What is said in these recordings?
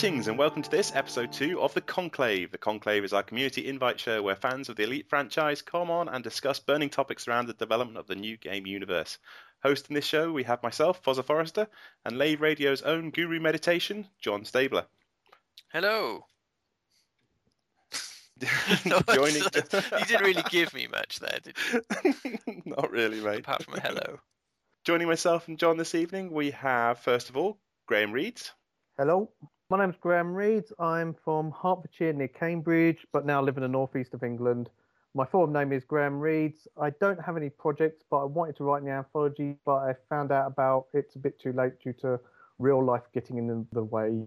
Greetings and welcome to this episode 2 of The Conclave. The Conclave is our community invite show where fans of the Elite franchise come on and discuss burning topics around the development of the new game universe. Hosting this show, we have myself, Fozza Forrester, and Lave Radio's own guru meditation, John Stabler. Hello. Joining... you didn't really give me much there, did you? Not really, mate. Apart from a hello. Joining myself and John this evening, we have, first of all, Graham Reeds. Hello. My name's Graham Reeds. I'm from Hertfordshire near Cambridge, but now live in the northeast of England. My forum name is Graham Reeds. I don't have any projects, but I wanted to write an anthology, but I found out about it's a bit too late due to real life getting in the way.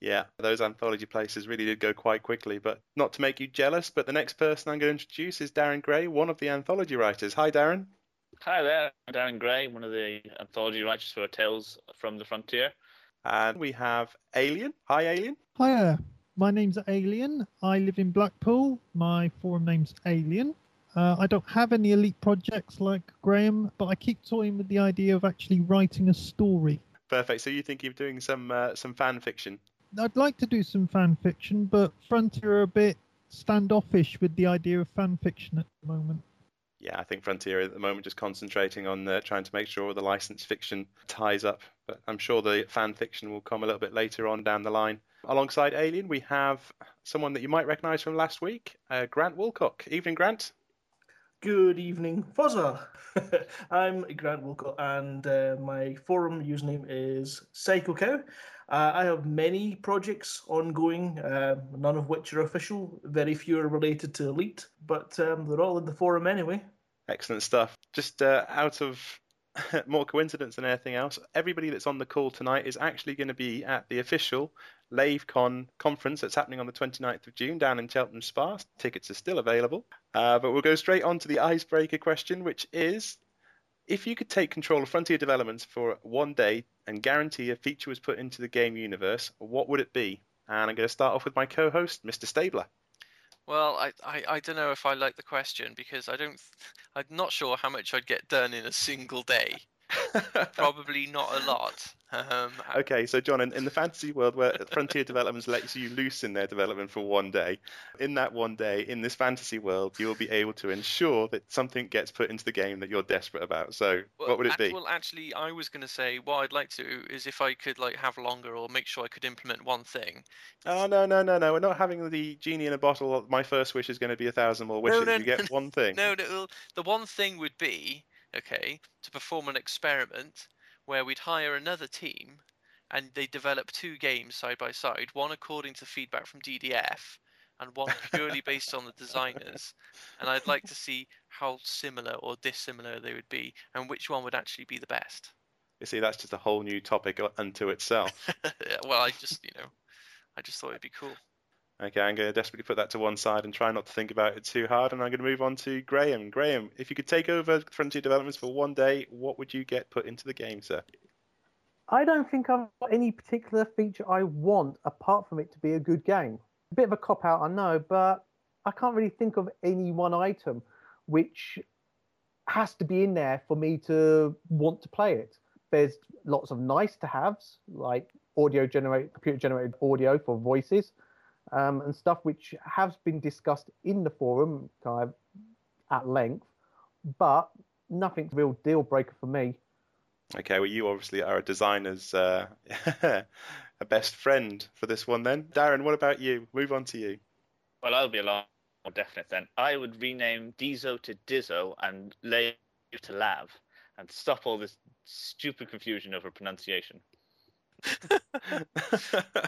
Yeah, those anthology places really did go quite quickly, but not to make you jealous, but the next person I'm going to introduce is Darren Gray, one of the anthology writers. Hi, Darren. Hi there, I'm Darren Gray, one of the anthology writers for Tales from the Frontier. And we have Alien. Hi, Alien. Hiya, my name's Alien. I live in Blackpool. My forum name's Alien. Uh, I don't have any elite projects like Graham, but I keep toying with the idea of actually writing a story. Perfect. So you think of doing some uh, some fan fiction? I'd like to do some fan fiction, but Frontier are a bit standoffish with the idea of fan fiction at the moment yeah, I think Frontier at the moment just concentrating on uh, trying to make sure the licensed fiction ties up. But I'm sure the fan fiction will come a little bit later on down the line. Alongside Alien, we have someone that you might recognise from last week, uh, Grant Wilcock. Evening, Grant. Good evening, Fozza. I'm Grant Woolcock, and uh, my forum username is Psycho Cow. Uh, I have many projects ongoing, uh, none of which are official. Very few are related to Elite, but um, they're all in the forum anyway. Excellent stuff. Just uh, out of more coincidence than anything else, everybody that's on the call tonight is actually going to be at the official LaveCon conference that's happening on the 29th of June down in Cheltenham Spa. Tickets are still available. Uh, but we'll go straight on to the icebreaker question, which is if you could take control of Frontier Developments for one day and guarantee a feature was put into the game universe, what would it be? And I'm going to start off with my co host, Mr. Stabler. Well, I, I, I don't know if I like the question because I don't. I'm not sure how much I'd get done in a single day. Probably not a lot. Um, okay, so John, in, in, the fantasy world where Frontier Developments lets you loose in their development for one day, in that one day, in this fantasy world, you will be able to ensure that something gets put into the game that you're desperate about. So, well, what would it be? Well, actually, I was going to say what I'd like to is if I could like have longer or make sure I could implement one thing. Oh no, no, no, no! We're not having the genie in a bottle. My first wish is going to be a thousand more wishes. No, no, you get one thing. No, no. The one thing would be okay to perform an experiment where we'd hire another team and they develop two games side by side, one according to feedback from DDF and one purely based on the designers. And I'd like to see how similar or dissimilar they would be and which one would actually be the best. You see, that's just a whole new topic unto itself. well, I just, you know, I just thought it'd be cool. Okay, I'm going to desperately put that to one side and try not to think about it too hard. And I'm going to move on to Graham. Graham, if you could take over Frontier Developments for one day, what would you get put into the game, sir? I don't think I've got any particular feature I want apart from it to be a good game. A bit of a cop out, I know, but I can't really think of any one item which has to be in there for me to want to play it. There's lots of nice to haves, like audio generated, computer generated audio for voices um, and stuff which has been discussed in the forum kind of at length, but nothing's a real deal breaker for me. Okay, well, you obviously are a designer's uh, a best friend for this one then. Darren, what about you? Move on to you. Well, I'll be a lot more definite then. I would rename Diso to Dizzo and Lave to Lav and stop all this stupid confusion over pronunciation.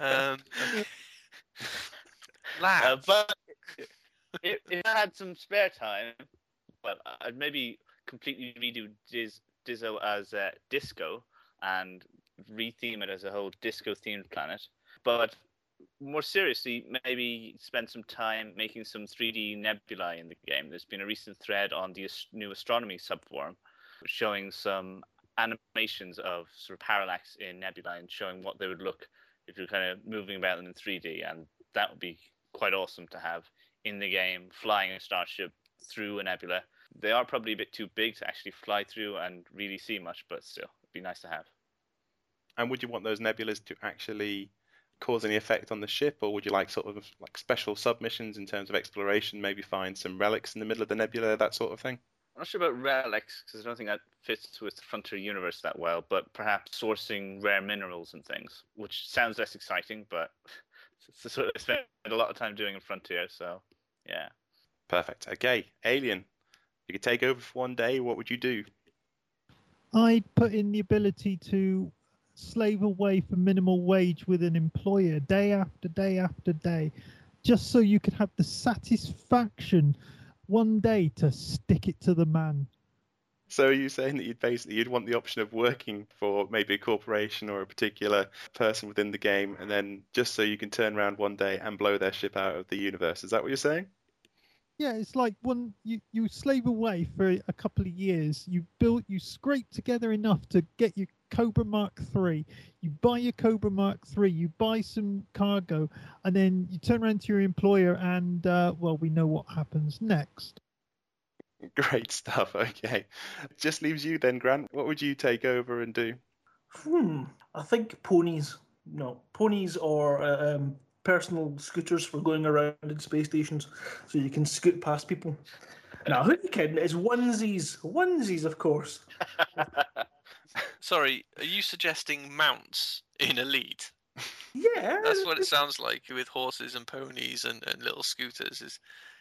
um, uh, but if, if, I had some spare time, well, I'd maybe completely redo Diz, Dizzo as uh, disco and retheme it as a whole disco themed planet. But more seriously, maybe spend some time making some 3D nebulae in the game. There's been a recent thread on the new astronomy subforum showing some animations of sort of parallax in nebulae and showing what they would look if you're kind of moving about them in 3D. And that would be quite awesome to have in the game, flying a starship through a nebula. They are probably a bit too big to actually fly through and really see much, but still, it'd be nice to have. And would you want those nebulas to actually cause any effect on the ship, or would you like sort of like special submissions in terms of exploration? Maybe find some relics in the middle of the nebula, that sort of thing. I'm not sure about relics because I don't think that fits with the Frontier universe that well. But perhaps sourcing rare minerals and things, which sounds less exciting, but it's the sort of spend a lot of time doing in Frontier. So yeah. Perfect. Okay, Alien. if You could take over for one day. What would you do? I'd put in the ability to slave away for minimal wage with an employer day after day after day, just so you could have the satisfaction one day to stick it to the man. So are you saying that you'd basically you'd want the option of working for maybe a corporation or a particular person within the game, and then just so you can turn around one day and blow their ship out of the universe? Is that what you're saying? Yeah, it's like one you you slave away for a couple of years. You build, you scrape together enough to get your Cobra Mark Three. You buy your Cobra Mark Three. You buy some cargo, and then you turn around to your employer, and uh, well, we know what happens next. Great stuff. Okay, just leaves you then, Grant. What would you take over and do? Hmm. I think ponies. No, ponies or uh, um, personal scooters for going around in space stations, so you can scoot past people. Now, who are you kidding? It's onesies, onesies, of course. Sorry, are you suggesting mounts in Elite? Yeah, That's what it sounds like with horses and ponies and, and little scooters. Is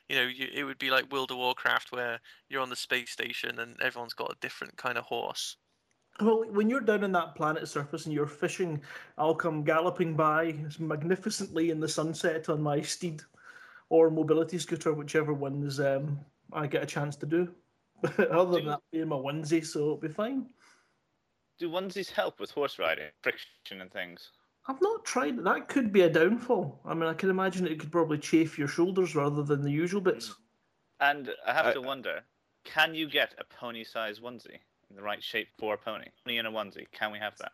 you know, you, it would be like World of Warcraft where you're on the space station and everyone's got a different kind of horse. Well, when you're down on that planet surface and you're fishing, I'll come galloping by magnificently in the sunset on my steed or mobility scooter, whichever one is um, I get a chance to do. Other than Do- that, being my onesie, so it'll be fine. Do onesies help with horse riding, friction and things? I've not tried. That could be a downfall. I mean, I can imagine it could probably chafe your shoulders rather than the usual bits. And I have I- to wonder, can you get a pony-sized onesie in the right shape for a pony? Pony in a onesie, can we have that?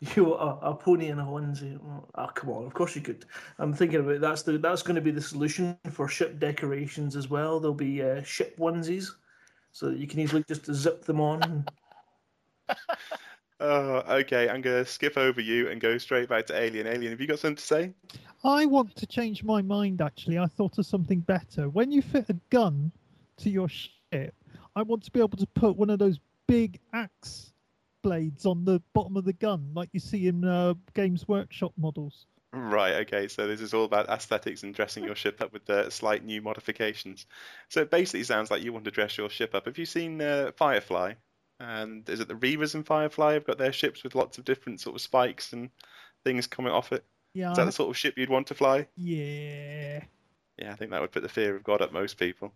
You a, a pony in a onesie. Oh, come on, of course you could. I'm thinking about that's the that's going to be the solution for ship decorations as well. There'll be uh, ship onesies, so that you can easily just zip them on. Oh, okay. I'm gonna skip over you and go straight back to Alien. Alien, have you got something to say? I want to change my mind. Actually, I thought of something better. When you fit a gun to your ship, I want to be able to put one of those big axe blades on the bottom of the gun, like you see in uh, Games Workshop models. Right, okay, so this is all about aesthetics and dressing your ship up with uh, slight new modifications. So it basically sounds like you want to dress your ship up. Have you seen uh, Firefly? And is it the Reavers and Firefly have got their ships with lots of different sort of spikes and things coming off it? Yeah, Is that the sort of ship you'd want to fly? yeah. Yeah, I think that would put the fear of God at most people.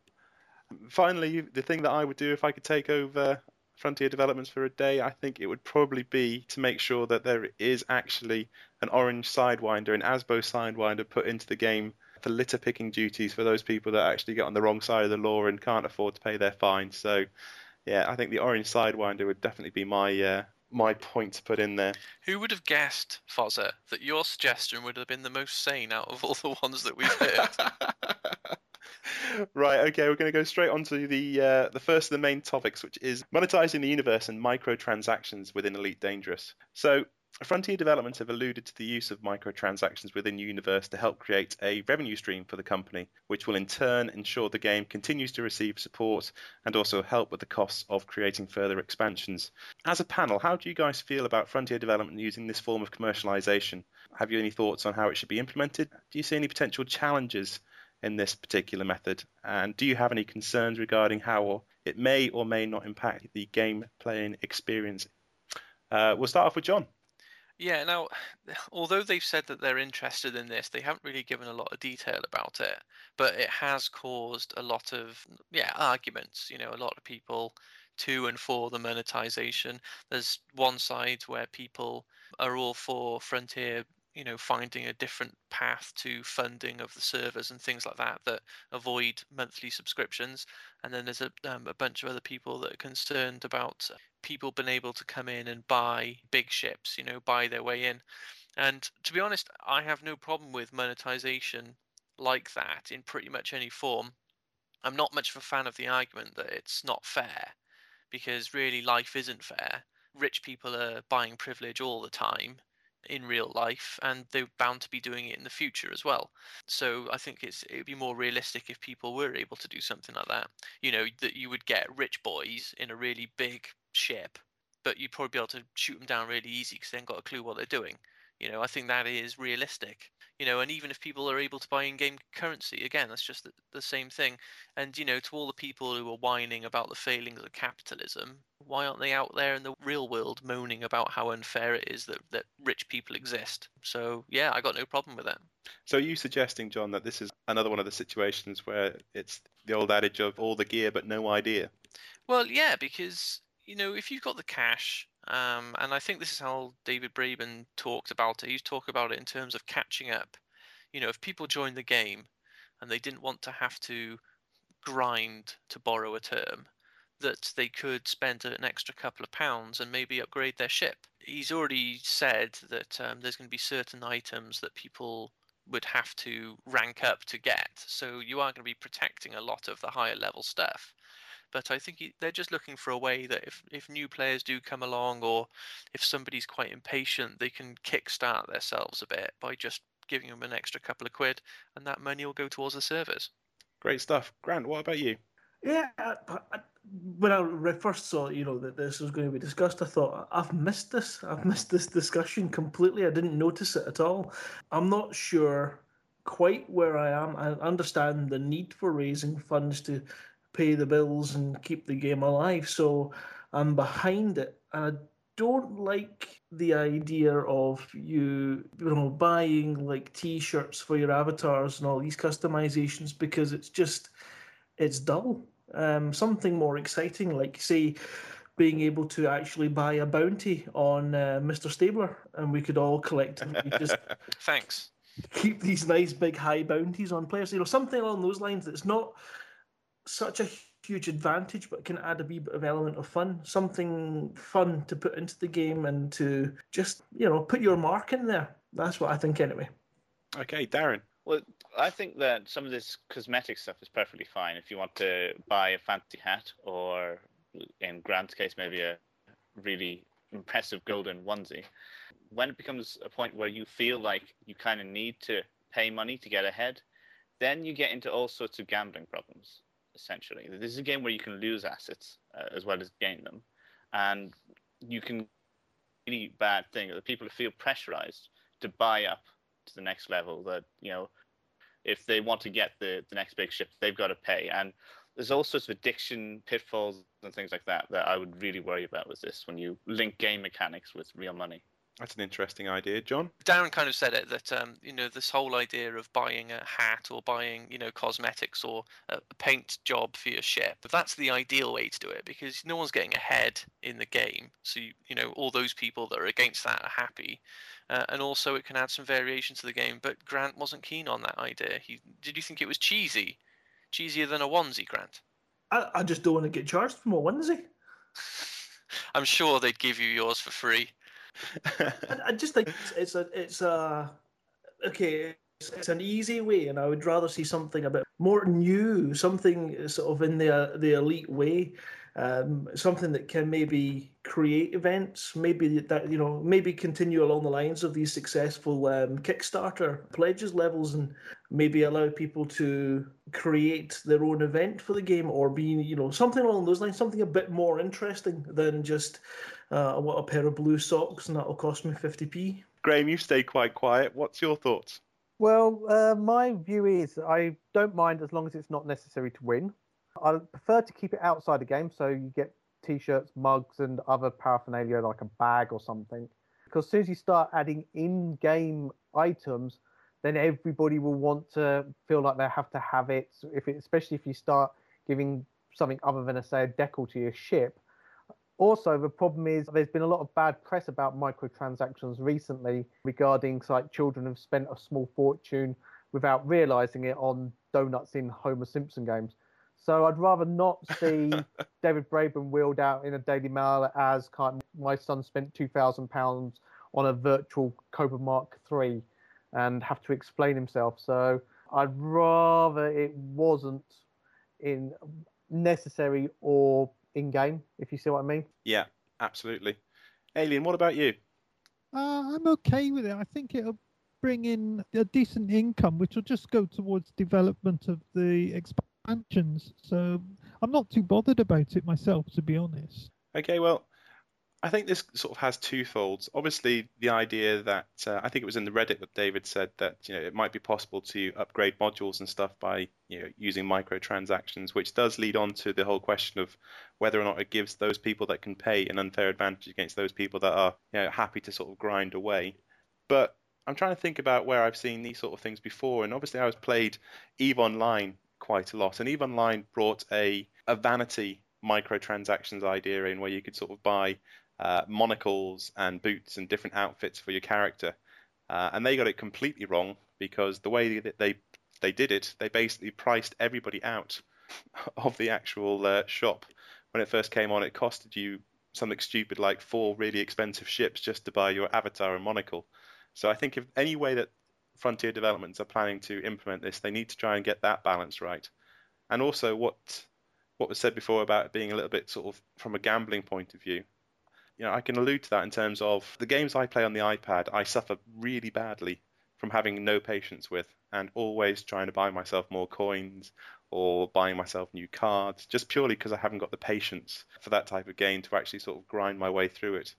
Finally, the thing that I would do if I could take over Frontier Developments for a day, I think it would probably be to make sure that there is actually an orange sidewinder, an ASBO sidewinder put into the game for litter picking duties for those people that actually get on the wrong side of the law and can't afford to pay their fines. So, yeah, I think the orange sidewinder would definitely be my uh, my point to put in there. Who would have guessed, Fozzer, that your suggestion would have been the most sane out of all the ones that we've heard? right, okay, we're going to go straight on to the uh, the first of the main topics, which is monetizing the universe and microtransactions within Elite Dangerous. So, Frontier Development have alluded to the use of microtransactions within Universe to help create a revenue stream for the company, which will in turn ensure the game continues to receive support and also help with the costs of creating further expansions. As a panel, how do you guys feel about Frontier Development using this form of commercialization? Have you any thoughts on how it should be implemented? Do you see any potential challenges in this particular method? And do you have any concerns regarding how it may or may not impact the game playing experience? Uh, we'll start off with John. Yeah, now, although they've said that they're interested in this, they haven't really given a lot of detail about it. But it has caused a lot of, yeah, arguments. You know, a lot of people to and for the monetization. There's one side where people are all for Frontier, you know, finding a different path to funding of the servers and things like that that avoid monthly subscriptions. And then there's a, um, a bunch of other people that are concerned about people being able to come in and buy big ships, you know, buy their way in. And to be honest, I have no problem with monetization like that in pretty much any form. I'm not much of a fan of the argument that it's not fair because really life isn't fair. rich people are buying privilege all the time in real life and they're bound to be doing it in the future as well. So i think it's it would be more realistic if people were able to do something like that you know that you would get rich boys in a really big ship but you'd probably be able to shoot them down really easy because they haven't got a clue what they're doing you know i think that is realistic you know and even if people are able to buy in-game currency again that's just the, the same thing. And you know to all the people who are whining about the failings of capitalism why aren't they out there in the real world moaning about how unfair it is that, that rich people exist? So yeah i got no problem with that. So are you suggesting, John, that this is another one of the situations where it's the old adage of all the gear but no idea? Well, yeah, because you know if you've got the cash, um, and I think this is how David Braben talked about it. He's talked about it in terms of catching up. You know, if people joined the game and they didn't want to have to grind to borrow a term, that they could spend an extra couple of pounds and maybe upgrade their ship. He's already said that um, there's going to be certain items that people would have to rank up to get. So you are going to be protecting a lot of the higher level stuff. But I think they're just looking for a way that if, if new players do come along or if somebody's quite impatient, they can kickstart themselves a bit by just giving them an extra couple of quid and that money will go towards the servers. Great stuff. Grant, what about you? Yeah, I, I, when I first saw you know that this was going to be discussed, I thought I've missed this. I've missed this discussion completely. I didn't notice it at all. I'm not sure quite where I am. I understand the need for raising funds to pay the bills and keep the game alive, so I'm behind it. And I don't like the idea of you, you know, buying like T-shirts for your avatars and all these customizations because it's just it's dull. Um, something more exciting, like say, being able to actually buy a bounty on uh, Mr. Stabler, and we could all collectively just Thanks. keep these nice big high bounties on players. You know, something along those lines that's not such a huge advantage, but can add a wee bit of element of fun. Something fun to put into the game and to just you know put your mark in there. That's what I think anyway. Okay, Darren. Well, I think that some of this cosmetic stuff is perfectly fine if you want to buy a fancy hat or, in Grant's case, maybe a really impressive golden onesie. When it becomes a point where you feel like you kind of need to pay money to get ahead, then you get into all sorts of gambling problems. Essentially, this is a game where you can lose assets uh, as well as gain them, and you can really bad thing The people feel pressurized to buy up to the next level. That you know, if they want to get the the next big ship, they've got to pay. And there's all sorts of addiction pitfalls and things like that that I would really worry about with this when you link game mechanics with real money. That's an interesting idea, John. Darren kind of said it that um, you know this whole idea of buying a hat or buying you know cosmetics or a a paint job for your ship. But that's the ideal way to do it because no one's getting ahead in the game. So you, you know all those people that are against that are happy, uh, and also it can add some variation to the game. But Grant wasn't keen on that idea. He did you think it was cheesy, cheesier than a onesie, Grant? I, I just don't want to get charged for my onesie. I'm sure they'd give you yours for free. I, I just think it's, it's a it's a okay. It's, it's an easy way, and I would rather see something a bit more new, something sort of in the the elite way, um, something that can maybe create events, maybe that you know maybe continue along the lines of these successful um, Kickstarter pledges levels, and maybe allow people to create their own event for the game, or be you know something along those lines, something a bit more interesting than just uh, I want a pair of blue socks and that'll cost me 50p. Graham, you stay quite quiet. What's your thoughts? Well, uh, my view is I don't mind as long as it's not necessary to win. I prefer to keep it outside the game, so you get t-shirts, mugs, and other paraphernalia like a bag or something. Because as soon as you start adding in-game items, then everybody will want to feel like they have to have it. If it, especially if you start giving something other than a say a decal to your ship. Also, the problem is there's been a lot of bad press about microtransactions recently regarding like children have spent a small fortune without realizing it on donuts in Homer Simpson games. So I'd rather not see David Braben wheeled out in a Daily Mail as kind of, my son spent two thousand pounds on a virtual Cobra Mark III and have to explain himself. So I'd rather it wasn't in necessary or in game, if you see what I mean. Yeah, absolutely. Alien, what about you? Uh, I'm okay with it. I think it'll bring in a decent income, which will just go towards development of the expansions. So I'm not too bothered about it myself, to be honest. Okay, well, I think this sort of has two folds. Obviously, the idea that uh, I think it was in the Reddit that David said that you know it might be possible to upgrade modules and stuff by you know using microtransactions, which does lead on to the whole question of whether or not it gives those people that can pay an unfair advantage against those people that are you know happy to sort of grind away. But I'm trying to think about where I've seen these sort of things before, and obviously I was played Eve Online quite a lot, and Eve Online brought a a vanity microtransactions idea in where you could sort of buy uh, monocles and boots and different outfits for your character. Uh, and they got it completely wrong because the way that they they did it, they basically priced everybody out of the actual uh, shop. When it first came on, it costed you something stupid like four really expensive ships just to buy your avatar and monocle. So I think if any way that Frontier Developments are planning to implement this, they need to try and get that balance right. And also what what was said before about being a little bit sort of from a gambling point of view you know, I can allude to that in terms of the games I play on the iPad, I suffer really badly from having no patience with and always trying to buy myself more coins or buying myself new cards just purely because I haven't got the patience for that type of game to actually sort of grind my way through it.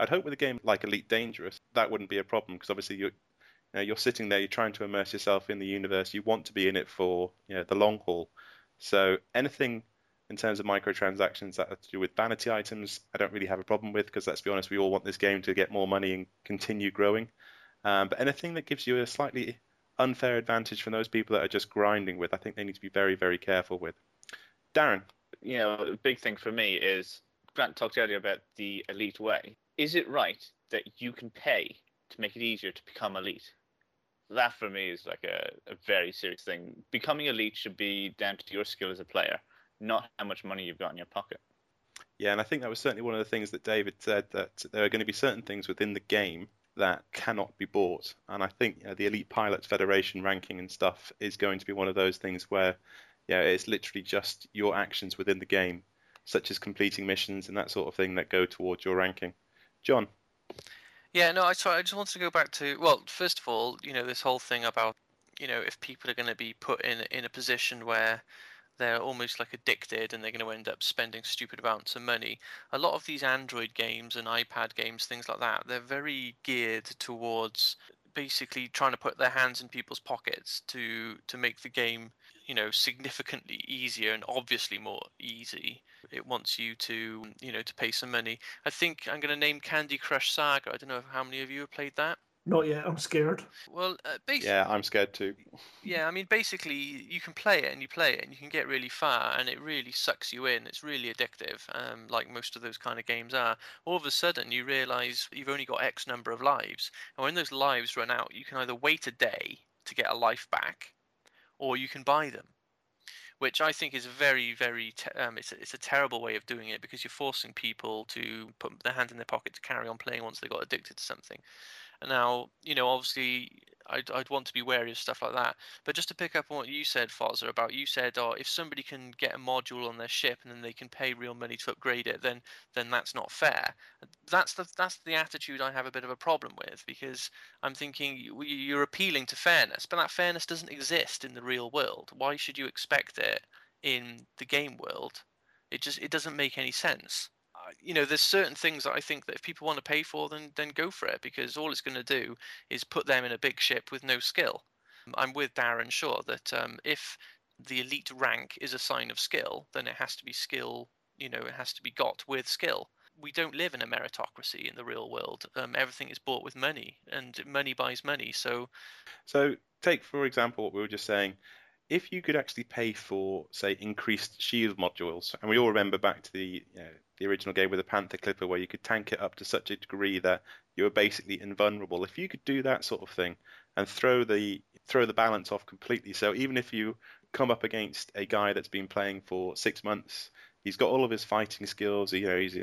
I'd hope with a game like Elite Dangerous that wouldn't be a problem because obviously you're you know, you're sitting there, you're trying to immerse yourself in the universe, you want to be in it for you know the long haul. So anything in terms of microtransactions that have to do with vanity items, I don't really have a problem with because let's be honest, we all want this game to get more money and continue growing. Um, but anything that gives you a slightly unfair advantage from those people that are just grinding with, I think they need to be very, very careful with. Darren. You know, the big thing for me is Grant talked earlier about the elite way. Is it right that you can pay to make it easier to become elite? That for me is like a, a very serious thing. Becoming elite should be down to your skill as a player not how much money you've got in your pocket. Yeah, and I think that was certainly one of the things that David said that there are going to be certain things within the game that cannot be bought. And I think you know, the Elite Pilots Federation ranking and stuff is going to be one of those things where yeah, it's literally just your actions within the game, such as completing missions and that sort of thing that go towards your ranking. John. Yeah, no, I sorry, I just wanted to go back to well, first of all, you know, this whole thing about you know if people are going to be put in in a position where they're almost like addicted and they're going to end up spending stupid amounts of money. A lot of these Android games and iPad games, things like that, they're very geared towards basically trying to put their hands in people's pockets to to make the game you know significantly easier and obviously more easy. It wants you to you know to pay some money. I think i'm going to name candy crush saga. I don't know how many of you have played that not yet. I'm scared. Well, uh, basically, yeah, I'm scared too. Yeah, I mean, basically, you can play it and you play it and you can get really far, and it really sucks you in. It's really addictive, um, like most of those kind of games are. All of a sudden, you realize you've only got X number of lives, and when those lives run out, you can either wait a day to get a life back, or you can buy them which I think is a very, very te- um, it's a, it's a terrible way of doing it because you're forcing people to put their hand in their pocket to carry on playing once they got addicted to something. Now, you know, obviously, I'd, I'd want to be wary of stuff like that. But just to pick up on what you said, Fozzer, about you said, oh, if somebody can get a module on their ship and then they can pay real money to upgrade it, then then that's not fair. That's the that's the attitude I have a bit of a problem with because I'm thinking you're appealing to fairness, but that fairness doesn't exist in the real world. Why should you expect it in the game world? It just it doesn't make any sense you know, there's certain things that I think that if people want to pay for, then then go for it because all it's going to do is put them in a big ship with no skill. I'm with Darren Shaw that um, if the elite rank is a sign of skill, then it has to be skill. You know, it has to be got with skill. We don't live in a meritocracy in the real world. Um, everything is bought with money, and money buys money. So, so take for example what we were just saying if you could actually pay for, say, increased shield modules, and we all remember back to the you know, the original game with the Panther Clipper, where you could tank it up to such a degree that you were basically invulnerable. If you could do that sort of thing and throw the throw the balance off completely, so even if you come up against a guy that's been playing for six months, he's got all of his fighting skills. You know, he's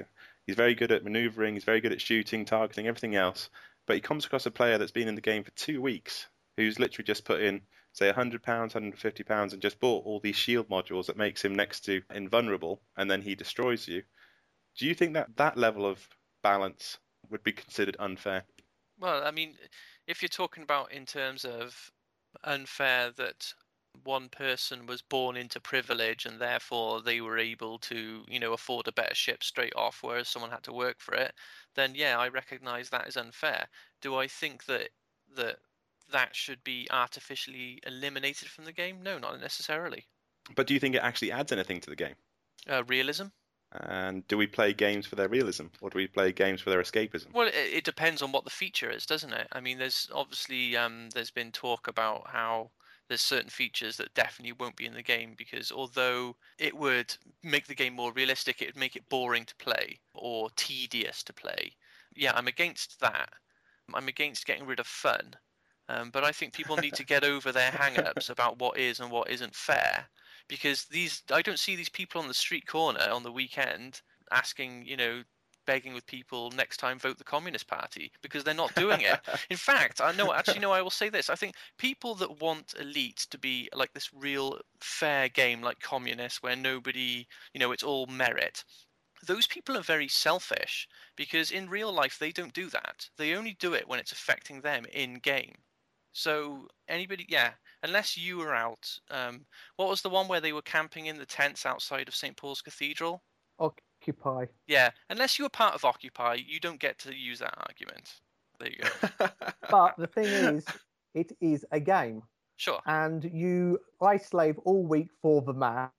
he's very good at maneuvering, he's very good at shooting, targeting, everything else. But he comes across a player that's been in the game for two weeks, who's literally just put in say 100 pounds 150 pounds and just bought all these shield modules that makes him next to invulnerable and then he destroys you do you think that that level of balance would be considered unfair? Well, I mean, if you're talking about in terms of unfair that one person was born into privilege and therefore they were able to, you know, afford a better ship straight off, whereas someone had to work for it, then yeah, I recognise that is unfair. Do I think that that that should be artificially eliminated from the game? No, not necessarily. But do you think it actually adds anything to the game? Uh, realism. And do we play games for their realism, or do we play games for their escapism? Well, it, it depends on what the feature is, doesn't it? I mean, there's obviously um, there's been talk about how there's certain features that definitely won't be in the game because although it would make the game more realistic, it would make it boring to play or tedious to play. Yeah, I'm against that. I'm against getting rid of fun. Um, but I think people need to get over their hang-ups about what is and what isn't fair because these I don't see these people on the street corner on the weekend asking, you know, begging with people next time vote the Communist Party because they're not doing it. In fact, I know actually no, I will say this. I think people that want elite to be like this real fair game like communists where nobody, you know, it's all merit. Those people are very selfish because in real life they don't do that. They only do it when it's affecting them in game. So anybody, yeah, unless you were out. Um, what was the one where they were camping in the tents outside of St Paul's Cathedral? Occupy. Yeah, unless you were part of Occupy, you don't get to use that argument. There you go. But the thing is, it is a game, Sure. and you I slave all week for the man,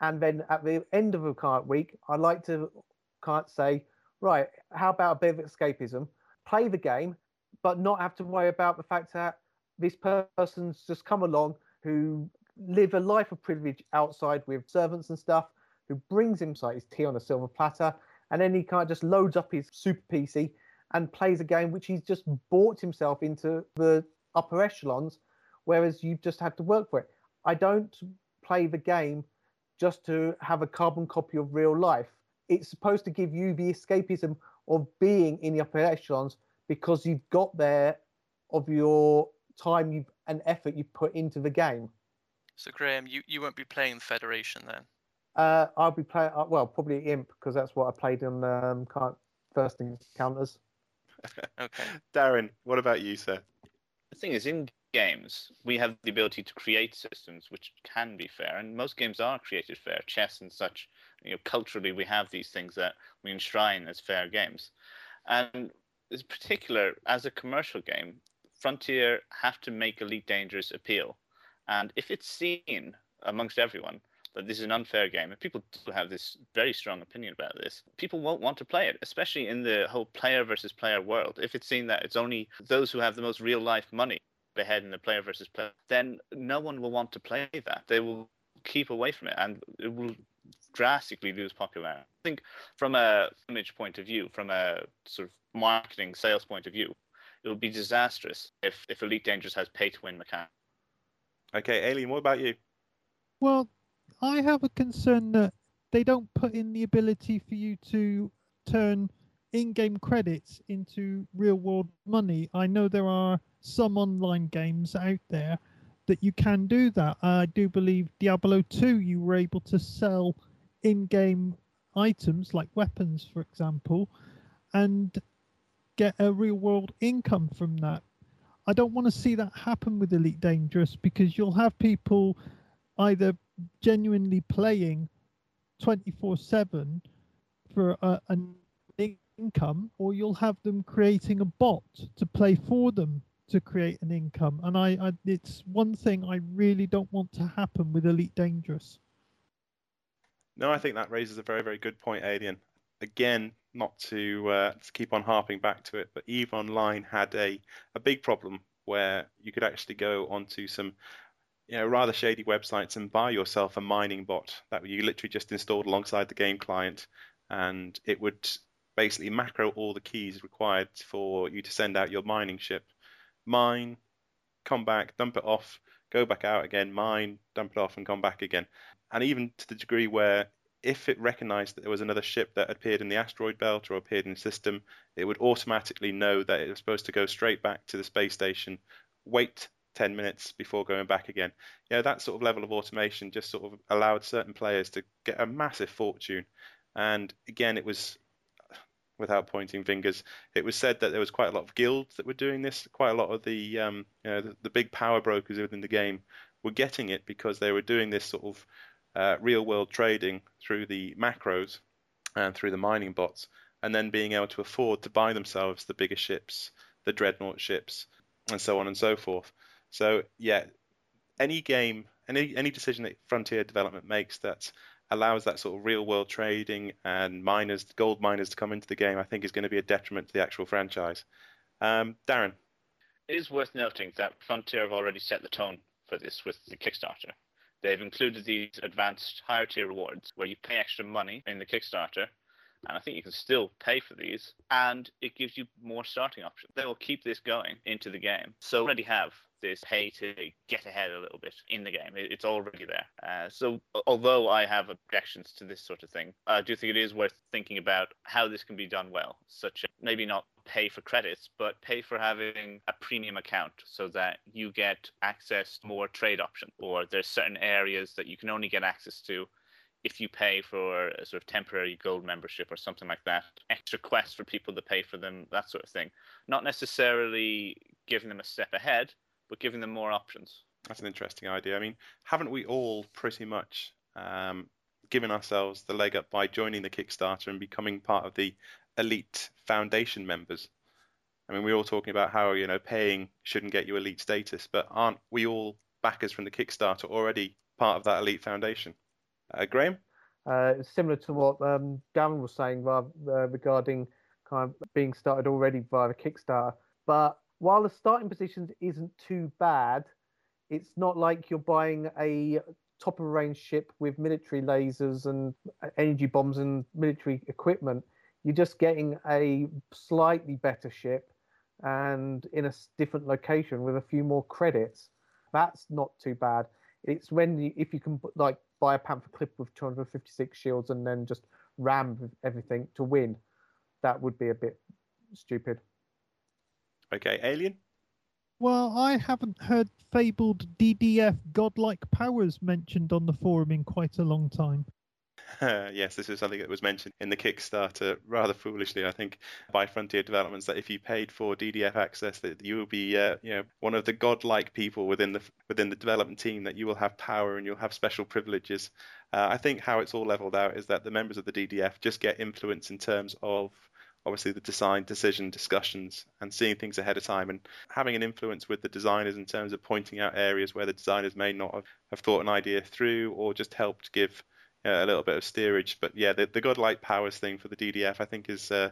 and then at the end of the current week, I like to can't say, right, how about a bit of escapism? Play the game, but not have to worry about the fact that this person's just come along who live a life of privilege outside with servants and stuff, who brings himself his tea on a silver platter, and then he kind of just loads up his super PC and plays a game which he's just bought himself into the upper echelons, whereas you just had to work for it. I don't play the game just to have a carbon copy of real life. It's supposed to give you the escapism of being in the upper echelons because you've got there of your time you've and effort you put into the game. So Graham, you, you won't be playing the Federation then. Uh, I'll be playing uh, well, probably Imp because that's what I played in um, first encounters. Okay. Darren, what about you, sir? The thing is, in games, we have the ability to create systems which can be fair, and most games are created fair. Chess and such, you know, culturally, we have these things that we enshrine as fair games. And in particular, as a commercial game, Frontier have to make Elite Dangerous appeal. And if it's seen amongst everyone that this is an unfair game, and people do have this very strong opinion about this, people won't want to play it, especially in the whole player versus player world. If it's seen that it's only those who have the most real life money ahead in the player versus player, then no one will want to play that. They will keep away from it, and it will drastically lose popularity. I think from a image point of view, from a sort of marketing sales point of view, it would be disastrous if, if Elite Dangerous has pay to win mechanics. Okay, Alien, what about you? Well, I have a concern that they don't put in the ability for you to turn in-game credits into real-world money. I know there are some online games out there that you can do that. I do believe Diablo 2 you were able to sell in-game items like weapons, for example, and get a real-world income from that. I don't want to see that happen with Elite Dangerous because you'll have people either genuinely playing 24 7 for a, an income or you'll have them creating a bot to play for them to create an income and I, I it's one thing i really don't want to happen with elite dangerous No, I think that raises a very, very good point, Alien. Again, not to, uh, to keep on harping back to it, but EVE Online had a, a big problem where you could actually go onto some you know, rather shady websites and buy yourself a mining bot that you literally just installed alongside the game client, and it would basically macro all the keys required for you to send out your mining ship. Mine, come back, dump it off, go back out again, mine, dump it off, and come back again. And even to the degree where if it recognized that there was another ship that appeared in the asteroid belt or appeared in the system, it would automatically know that it was supposed to go straight back to the space station, wait 10 minutes before going back again. You know, that sort of level of automation just sort of allowed certain players to get a massive fortune. And again, it was without pointing fingers. It was said that there was quite a lot of guilds that were doing this. Quite a lot of the um, you know, the, the, big power brokers within the game were getting it because they were doing this sort of uh, real world trading through the macros and through the mining bots, and then being able to afford to buy themselves the bigger ships, the dreadnought ships, and so on and so forth. So yeah, any game, any any decision that Frontier Development makes that allows that sort of real world trading and miners, gold miners to come into the game, I think is going to be a detriment to the actual franchise. Um, Darren. It is worth noting that Frontier have already set the tone for this with the Kickstarter. They've included these advanced higher tier rewards where you pay extra money in the Kickstarter and I think you can still pay for these, and it gives you more starting options. They will keep this going into the game. So already have this pay to get ahead a little bit in the game. It's already there. Uh, so although I have objections to this sort of thing, I do think it is worth thinking about how this can be done well, such as maybe not pay for credits, but pay for having a premium account so that you get access to more trade options, or there's certain areas that you can only get access to if you pay for a sort of temporary gold membership or something like that, extra quests for people to pay for them, that sort of thing. Not necessarily giving them a step ahead, but giving them more options. That's an interesting idea. I mean, haven't we all pretty much um, given ourselves the leg up by joining the Kickstarter and becoming part of the elite foundation members? I mean, we're all talking about how you know paying shouldn't get you elite status, but aren't we all backers from the Kickstarter already part of that elite foundation? Uh, Graham? Uh, similar to what um, Gavin was saying uh, regarding kind of being started already via the Kickstarter. But while the starting positions isn't too bad, it's not like you're buying a top of range ship with military lasers and energy bombs and military equipment. You're just getting a slightly better ship and in a different location with a few more credits. That's not too bad. It's when you, if you can like buy a Panther clip with 256 shields and then just ram everything to win, that would be a bit stupid. Okay, Alien? Well, I haven't heard fabled DDF godlike powers mentioned on the forum in quite a long time. yes, this is something that was mentioned in the Kickstarter rather foolishly, I think, by Frontier Developments that if you paid for DDF access, that you will be, uh, you know, one of the godlike people within the within the development team. That you will have power and you'll have special privileges. Uh, I think how it's all leveled out is that the members of the DDF just get influence in terms of obviously the design decision discussions and seeing things ahead of time and having an influence with the designers in terms of pointing out areas where the designers may not have, have thought an idea through or just helped give a little bit of steerage. But yeah, the, the godlike powers thing for the DDF, I think, is uh,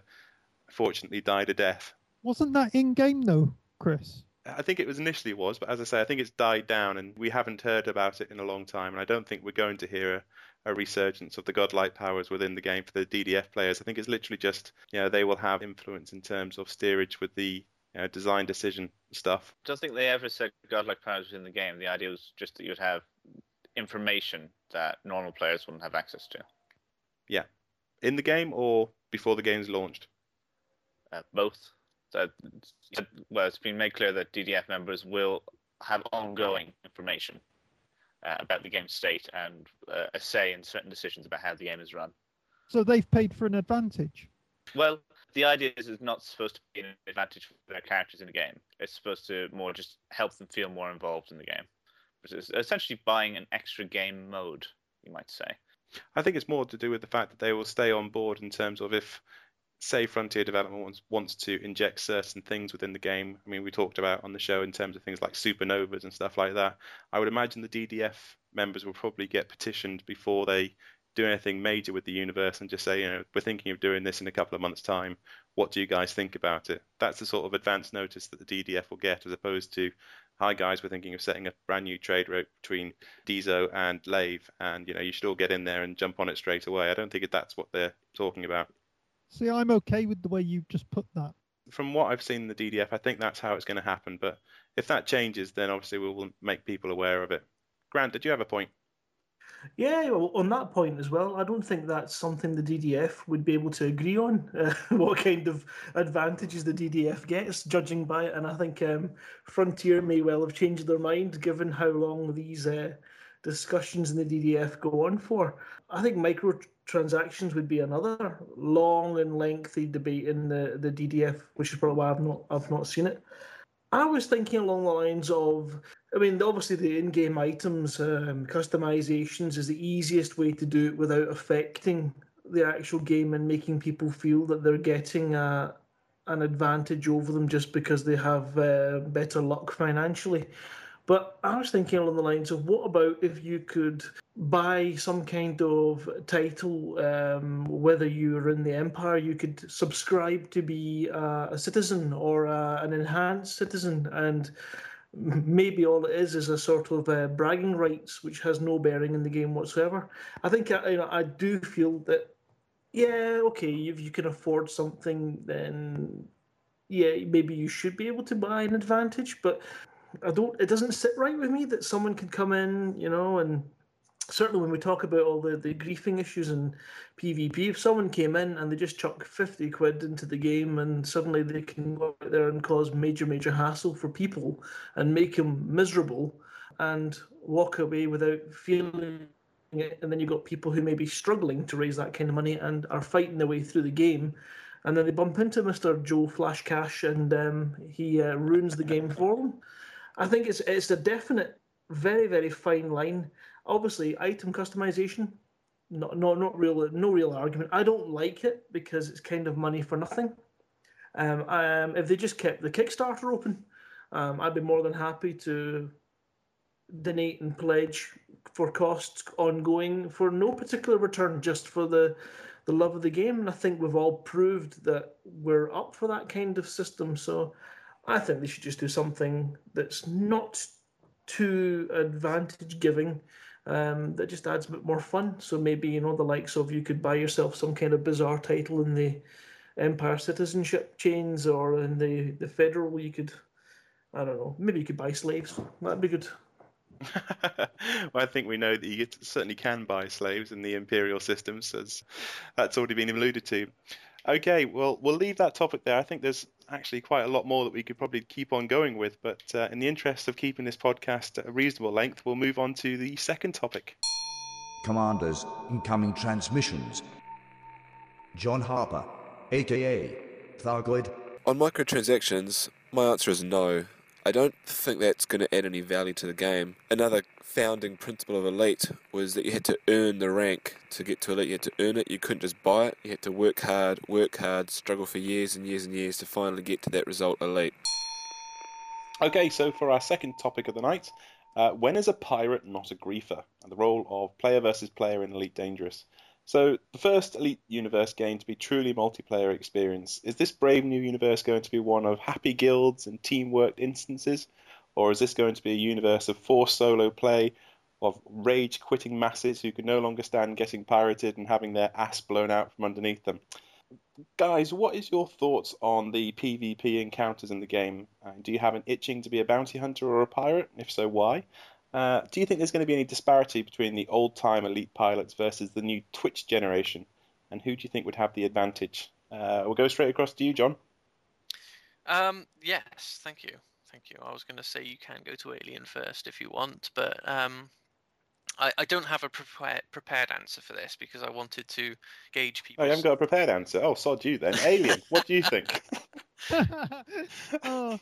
fortunately died a death. Wasn't that in game though, Chris? I think it was initially was, but as I say, I think it's died down, and we haven't heard about it in a long time. And I don't think we're going to hear a, a resurgence of the godlike powers within the game for the DDF players. I think it's literally just, you know, they will have influence in terms of steerage with the you know, design decision stuff. I don't think they ever said godlike powers in the game. The idea was just that you'd have information that normal players wouldn't have access to. Yeah, in the game or before the game's launched. Uh, both. So, well, it's been made clear that DDF members will have ongoing information uh, about the game's state and uh, a say in certain decisions about how the game is run. So they've paid for an advantage. Well, the idea is it's not supposed to be an advantage for their characters in the game. It's supposed to more just help them feel more involved in the game. Essentially buying an extra game mode, you might say. I think it's more to do with the fact that they will stay on board in terms of if, say, Frontier Development wants, wants to inject certain things within the game. I mean, we talked about on the show in terms of things like supernovas and stuff like that. I would imagine the DDF members will probably get petitioned before they do anything major with the universe and just say, you know, we're thinking of doing this in a couple of months' time. What do you guys think about it? That's the sort of advance notice that the DDF will get, as opposed to hi guys, we're thinking of setting a brand new trade route between Diso and Lave, and you know you should all get in there and jump on it straight away. I don't think that's what they're talking about. See, I'm okay with the way you just put that. From what I've seen in the DDF, I think that's how it's going to happen. But if that changes, then obviously we will make people aware of it. Grant, did you have a point? Yeah, well, on that point as well, I don't think that's something the DDF would be able to agree on. Uh, what kind of advantages the DDF gets, judging by it, and I think um, Frontier may well have changed their mind given how long these uh, discussions in the DDF go on for. I think micro transactions would be another long and lengthy debate in the, the DDF, which is probably why I've not I've not seen it. I was thinking along the lines of, I mean, obviously the in-game items um, customizations is the easiest way to do it without affecting the actual game and making people feel that they're getting a, an advantage over them just because they have uh, better luck financially. But I was thinking along the lines of what about if you could buy some kind of title, um, whether you're in the Empire, you could subscribe to be uh, a citizen or uh, an enhanced citizen, and maybe all it is is a sort of uh, bragging rights, which has no bearing in the game whatsoever. I think I, you know, I do feel that, yeah, okay, if you can afford something, then yeah, maybe you should be able to buy an advantage, but I don't. It doesn't sit right with me that someone can come in, you know, and certainly when we talk about all the, the griefing issues and PvP, if someone came in and they just chuck 50 quid into the game and suddenly they can go out there and cause major, major hassle for people and make them miserable and walk away without feeling it, and then you've got people who may be struggling to raise that kind of money and are fighting their way through the game. And then they bump into Mr. Joe Flash Cash and um, he uh, ruins the game for them. I think it's it's a definite, very very fine line. Obviously, item customization, not not not real no real argument. I don't like it because it's kind of money for nothing. Um, um, if they just kept the Kickstarter open, um, I'd be more than happy to donate and pledge for costs ongoing for no particular return, just for the the love of the game. And I think we've all proved that we're up for that kind of system. So I think they should just do something that's not too advantage giving. Um, that just adds a bit more fun. So maybe you know the likes of you could buy yourself some kind of bizarre title in the Empire citizenship chains or in the the Federal. You could, I don't know, maybe you could buy slaves. That'd be good. well, I think we know that you certainly can buy slaves in the imperial systems, as that's already been alluded to. Okay, well, we'll leave that topic there. I think there's actually quite a lot more that we could probably keep on going with, but uh, in the interest of keeping this podcast at a reasonable length, we'll move on to the second topic. Commanders, incoming transmissions. John Harper, aka Thargoid. On microtransactions, my answer is no. I don't think that's going to add any value to the game. Another founding principle of Elite was that you had to earn the rank to get to Elite. You had to earn it. You couldn't just buy it. You had to work hard, work hard, struggle for years and years and years to finally get to that result Elite. Okay, so for our second topic of the night, uh, when is a pirate not a griefer? And the role of player versus player in Elite Dangerous. So, the first Elite Universe game to be truly multiplayer experience, is this brave new universe going to be one of happy guilds and teamwork instances? Or is this going to be a universe of forced solo play, of rage quitting masses who can no longer stand getting pirated and having their ass blown out from underneath them? Guys, what is your thoughts on the PvP encounters in the game? Uh, do you have an itching to be a bounty hunter or a pirate? If so, why? Uh, do you think there's going to be any disparity between the old time elite pilots versus the new Twitch generation? And who do you think would have the advantage? Uh, we'll go straight across to you, John. Um, yes, thank you. Thank you. I was going to say you can go to Alien first if you want, but um, I, I don't have a prepared, prepared answer for this because I wanted to gauge people. Oh, you haven't got a prepared answer? Oh, sod you then. Alien, what do you think? oh,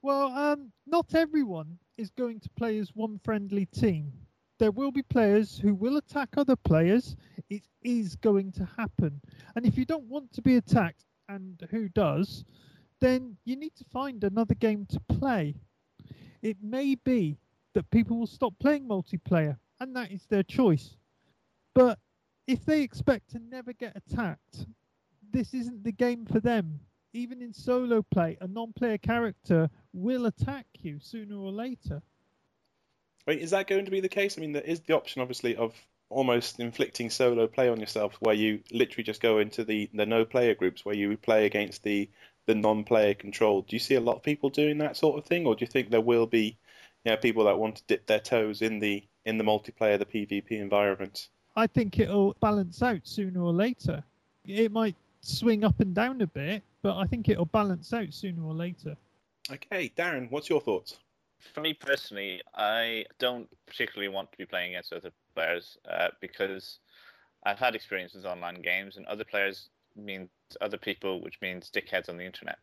well, um, not everyone is going to play as one friendly team. There will be players who will attack other players. It is going to happen. And if you don't want to be attacked, and who does, then you need to find another game to play. It may be that people will stop playing multiplayer, and that is their choice. But if they expect to never get attacked, this isn't the game for them even in solo play, a non-player character will attack you sooner or later. Wait, is that going to be the case? I mean, there is the option, obviously, of almost inflicting solo play on yourself, where you literally just go into the the no player groups, where you play against the the non-player control. Do you see a lot of people doing that sort of thing, or do you think there will be, you know, people that want to dip their toes in the in the multiplayer, the PvP environment? I think it'll balance out sooner or later. It might swing up and down a bit, but I think it'll balance out sooner or later. Okay, Darren, what's your thoughts? For me personally, I don't particularly want to be playing against other players uh, because I've had experience with online games, and other players means other people, which means dickheads on the internet,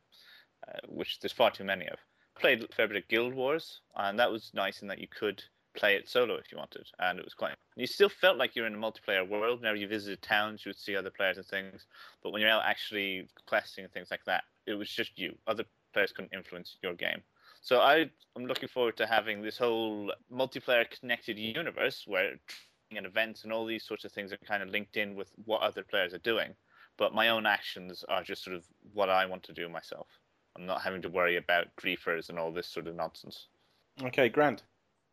uh, which there's far too many of. Played a fair bit of Guild Wars, and that was nice in that you could play it solo if you wanted, and it was quite. You still felt like you're in a multiplayer world. Whenever you visited towns, you would see other players and things. But when you're out actually questing and things like that, it was just you. Other players couldn't influence your game. So I am looking forward to having this whole multiplayer connected universe where and events and all these sorts of things are kind of linked in with what other players are doing. But my own actions are just sort of what I want to do myself. I'm not having to worry about griefers and all this sort of nonsense. Okay, Grant.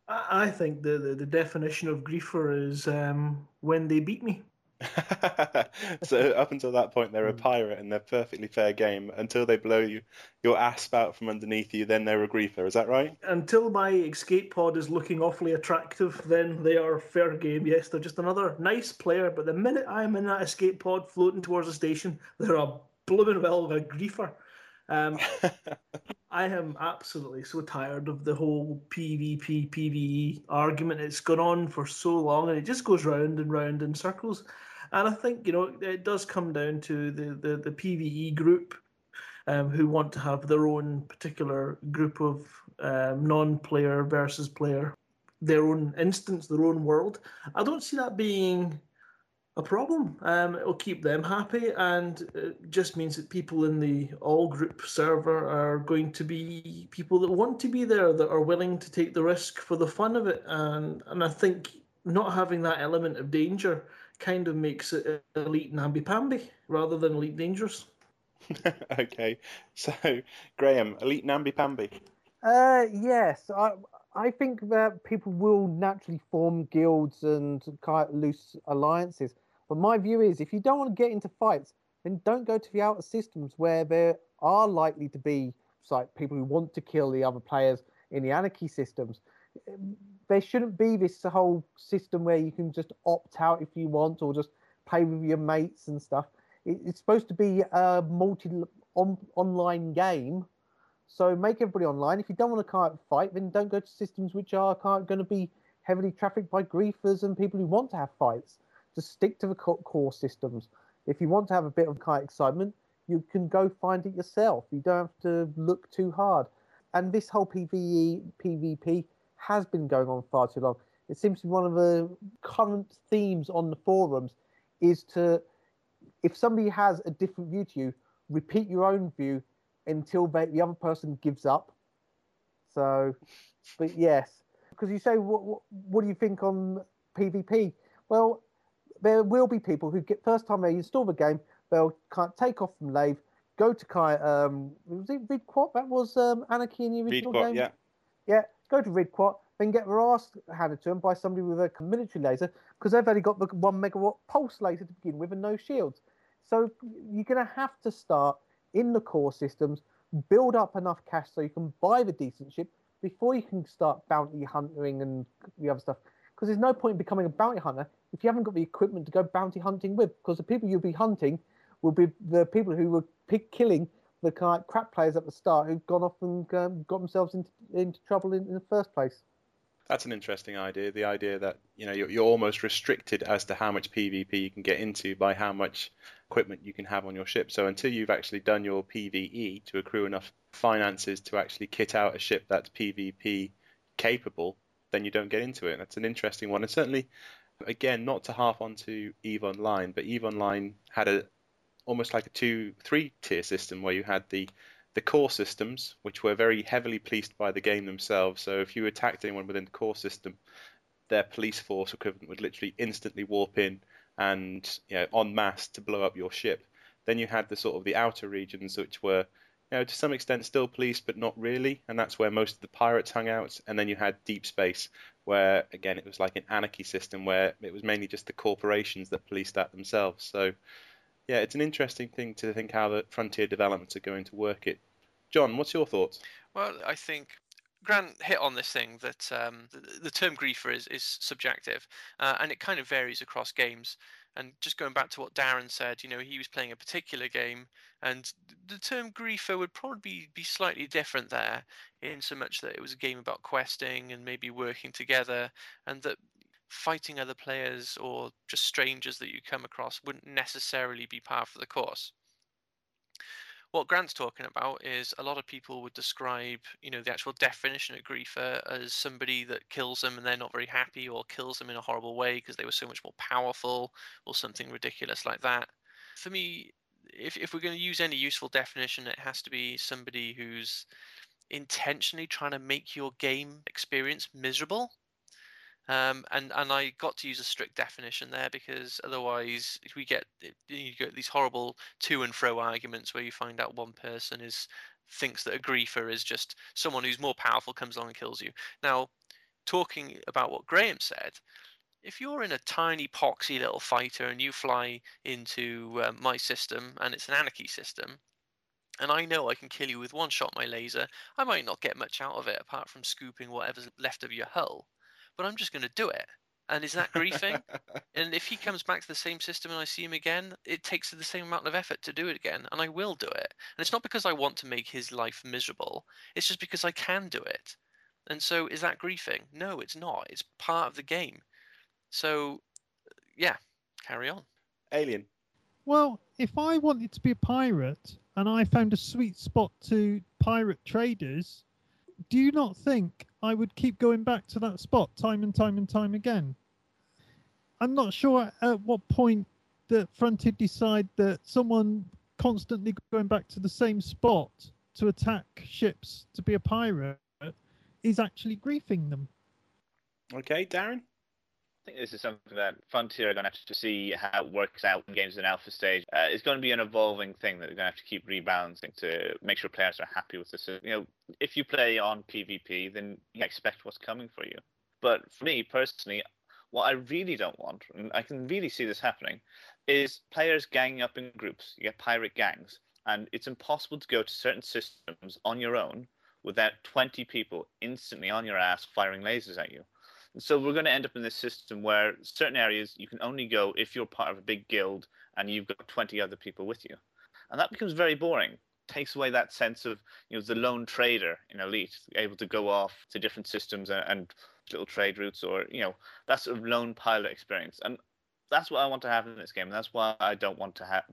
I think the, the, the definition of griefer is um, when they beat me. so up until that point, they're a pirate and they're perfectly fair game. Until they blow you your ass out from underneath you, then they're a griefer. Is that right? Until my escape pod is looking awfully attractive, then they are fair game. Yes, they're just another nice player. But the minute I'm in that escape pod floating towards the station, they're a blooming well of a griefer. Um, I am absolutely so tired of the whole PvP PvE argument. It's gone on for so long, and it just goes round and round in circles. And I think you know it does come down to the the, the PVE group um, who want to have their own particular group of um, non-player versus player, their own instance, their own world. I don't see that being a problem. Um, it'll keep them happy, and it just means that people in the all group server are going to be people that want to be there, that are willing to take the risk for the fun of it. And and I think not having that element of danger kind of makes it elite namby pamby rather than elite dangerous. okay, so Graham, elite namby pamby. Uh, yes, I I think that people will naturally form guilds and kind of loose alliances. But my view is, if you don't want to get into fights, then don't go to the outer systems where there are likely to be like people who want to kill the other players in the anarchy systems. There shouldn't be this whole system where you can just opt out if you want, or just play with your mates and stuff. It's supposed to be a multi on, online game so make everybody online. If you don't want to fight, then don't go to systems which are going to be heavily trafficked by griefers and people who want to have fights. Just stick to the core systems. If you want to have a bit of of excitement, you can go find it yourself. You don't have to look too hard. And this whole PVE, PvP has been going on far too long. It seems to be one of the current themes on the forums is to, if somebody has a different view to you, repeat your own view until they, the other person gives up. So, but yes, because you say, what, what, what do you think on PvP? Well, there will be people who get first time they install the game, they'll take off from Lave, go to of, um, was it Vidquat? That was um, Anarchy in the original Vidquat, game. yeah. Yeah, go to Vidquat, then get their ass handed to them by somebody with a military laser because they've only got the one megawatt pulse laser to begin with and no shields. So you're going to have to start in the core systems, build up enough cash so you can buy the decent ship before you can start bounty hunting and the other stuff. Because there's no point in becoming a bounty hunter if you haven't got the equipment to go bounty hunting with. Because the people you'll be hunting will be the people who were killing the kind of crap players at the start who've gone off and um, got themselves into, into trouble in, in the first place. That's an interesting idea. The idea that you know you're, you're almost restricted as to how much PvP you can get into by how much equipment you can have on your ship. So until you've actually done your PvE to accrue enough finances to actually kit out a ship that's PvP capable, then you don't get into it. That's an interesting one. And certainly, again, not to harp onto Eve Online, but Eve Online had a almost like a two, three tier system where you had the the core systems, which were very heavily policed by the game themselves. So if you attacked anyone within the core system, their police force equivalent would literally instantly warp in and you know, en masse to blow up your ship. Then you had the sort of the outer regions, which were you know, to some extent still policed, but not really, and that's where most of the pirates hung out. And then you had deep space, where again it was like an anarchy system, where it was mainly just the corporations that policed that themselves. So yeah, it's an interesting thing to think how the frontier developments are going to work it. John, what's your thoughts? Well, I think Grant hit on this thing that um, the, the, term griefer is, is subjective uh, and it kind of varies across games. And just going back to what Darren said, you know, he was playing a particular game, and the term griefer would probably be, slightly different there, in so much that it was a game about questing and maybe working together, and that fighting other players or just strangers that you come across wouldn't necessarily be par for the course. What Grant's talking about is a lot of people would describe, you know, the actual definition of griefer uh, as somebody that kills them and they're not very happy, or kills them in a horrible way because they were so much more powerful, or something ridiculous like that. For me, if if we're going to use any useful definition, it has to be somebody who's intentionally trying to make your game experience miserable. Um, and and I got to use a strict definition there because otherwise we get you get these horrible to and fro arguments where you find out one person is thinks that a griefer is just someone who's more powerful comes along and kills you. Now, talking about what Graham said, if you're in a tiny poxy little fighter and you fly into uh, my system and it's an anarchy system, and I know I can kill you with one shot my laser, I might not get much out of it apart from scooping whatever's left of your hull but I'm just going to do it. And is that griefing? and if he comes back to the same system and I see him again, it takes the same amount of effort to do it again, and I will do it. And it's not because I want to make his life miserable, it's just because I can do it. And so, is that griefing? No, it's not. It's part of the game. So, yeah, carry on. Alien. Well, if I wanted to be a pirate and I found a sweet spot to pirate traders, do you not think I would keep going back to that spot time and time and time again? I'm not sure at what point that Frontier decide that someone constantly going back to the same spot to attack ships to be a pirate is actually griefing them. Okay, Darren? I think this is something that Frontier are going to have to see how it works out in games in alpha stage. Uh, it's going to be an evolving thing that they're going to have to keep rebalancing to make sure players are happy with this. You know, if you play on PvP, then you expect what's coming for you. But for me personally, what I really don't want, and I can really see this happening, is players ganging up in groups. You get pirate gangs, and it's impossible to go to certain systems on your own without 20 people instantly on your ass firing lasers at you. So we're going to end up in this system where certain areas you can only go if you're part of a big guild and you've got 20 other people with you. And that becomes very boring. Takes away that sense of you know the lone trader in Elite, able to go off to different systems and, and little trade routes, or you know that sort of lone pilot experience. And that's what I want to have in this game. And that's why I don't want to have,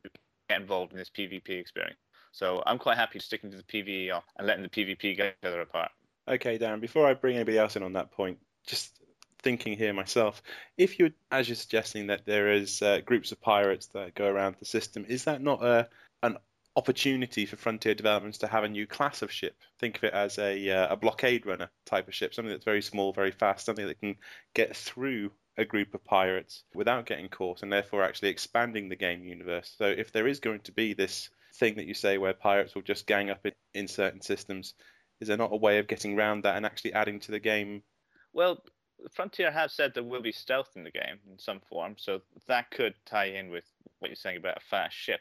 get involved in this PvP experience. So I'm quite happy sticking to the PvE and letting the PvP get each other apart. Okay, Darren. Before I bring anybody else in on that point, just thinking here myself. If you, as you're suggesting, that there is uh, groups of pirates that go around the system, is that not a an opportunity for Frontier developments to have a new class of ship? Think of it as a uh, a blockade runner type of ship, something that's very small, very fast, something that can get through a group of pirates without getting caught, and therefore actually expanding the game universe. So if there is going to be this thing that you say where pirates will just gang up in, in certain systems, is there not a way of getting around that and actually adding to the game well, Frontier have said there will be stealth in the game in some form, so that could tie in with what you're saying about a fast ship.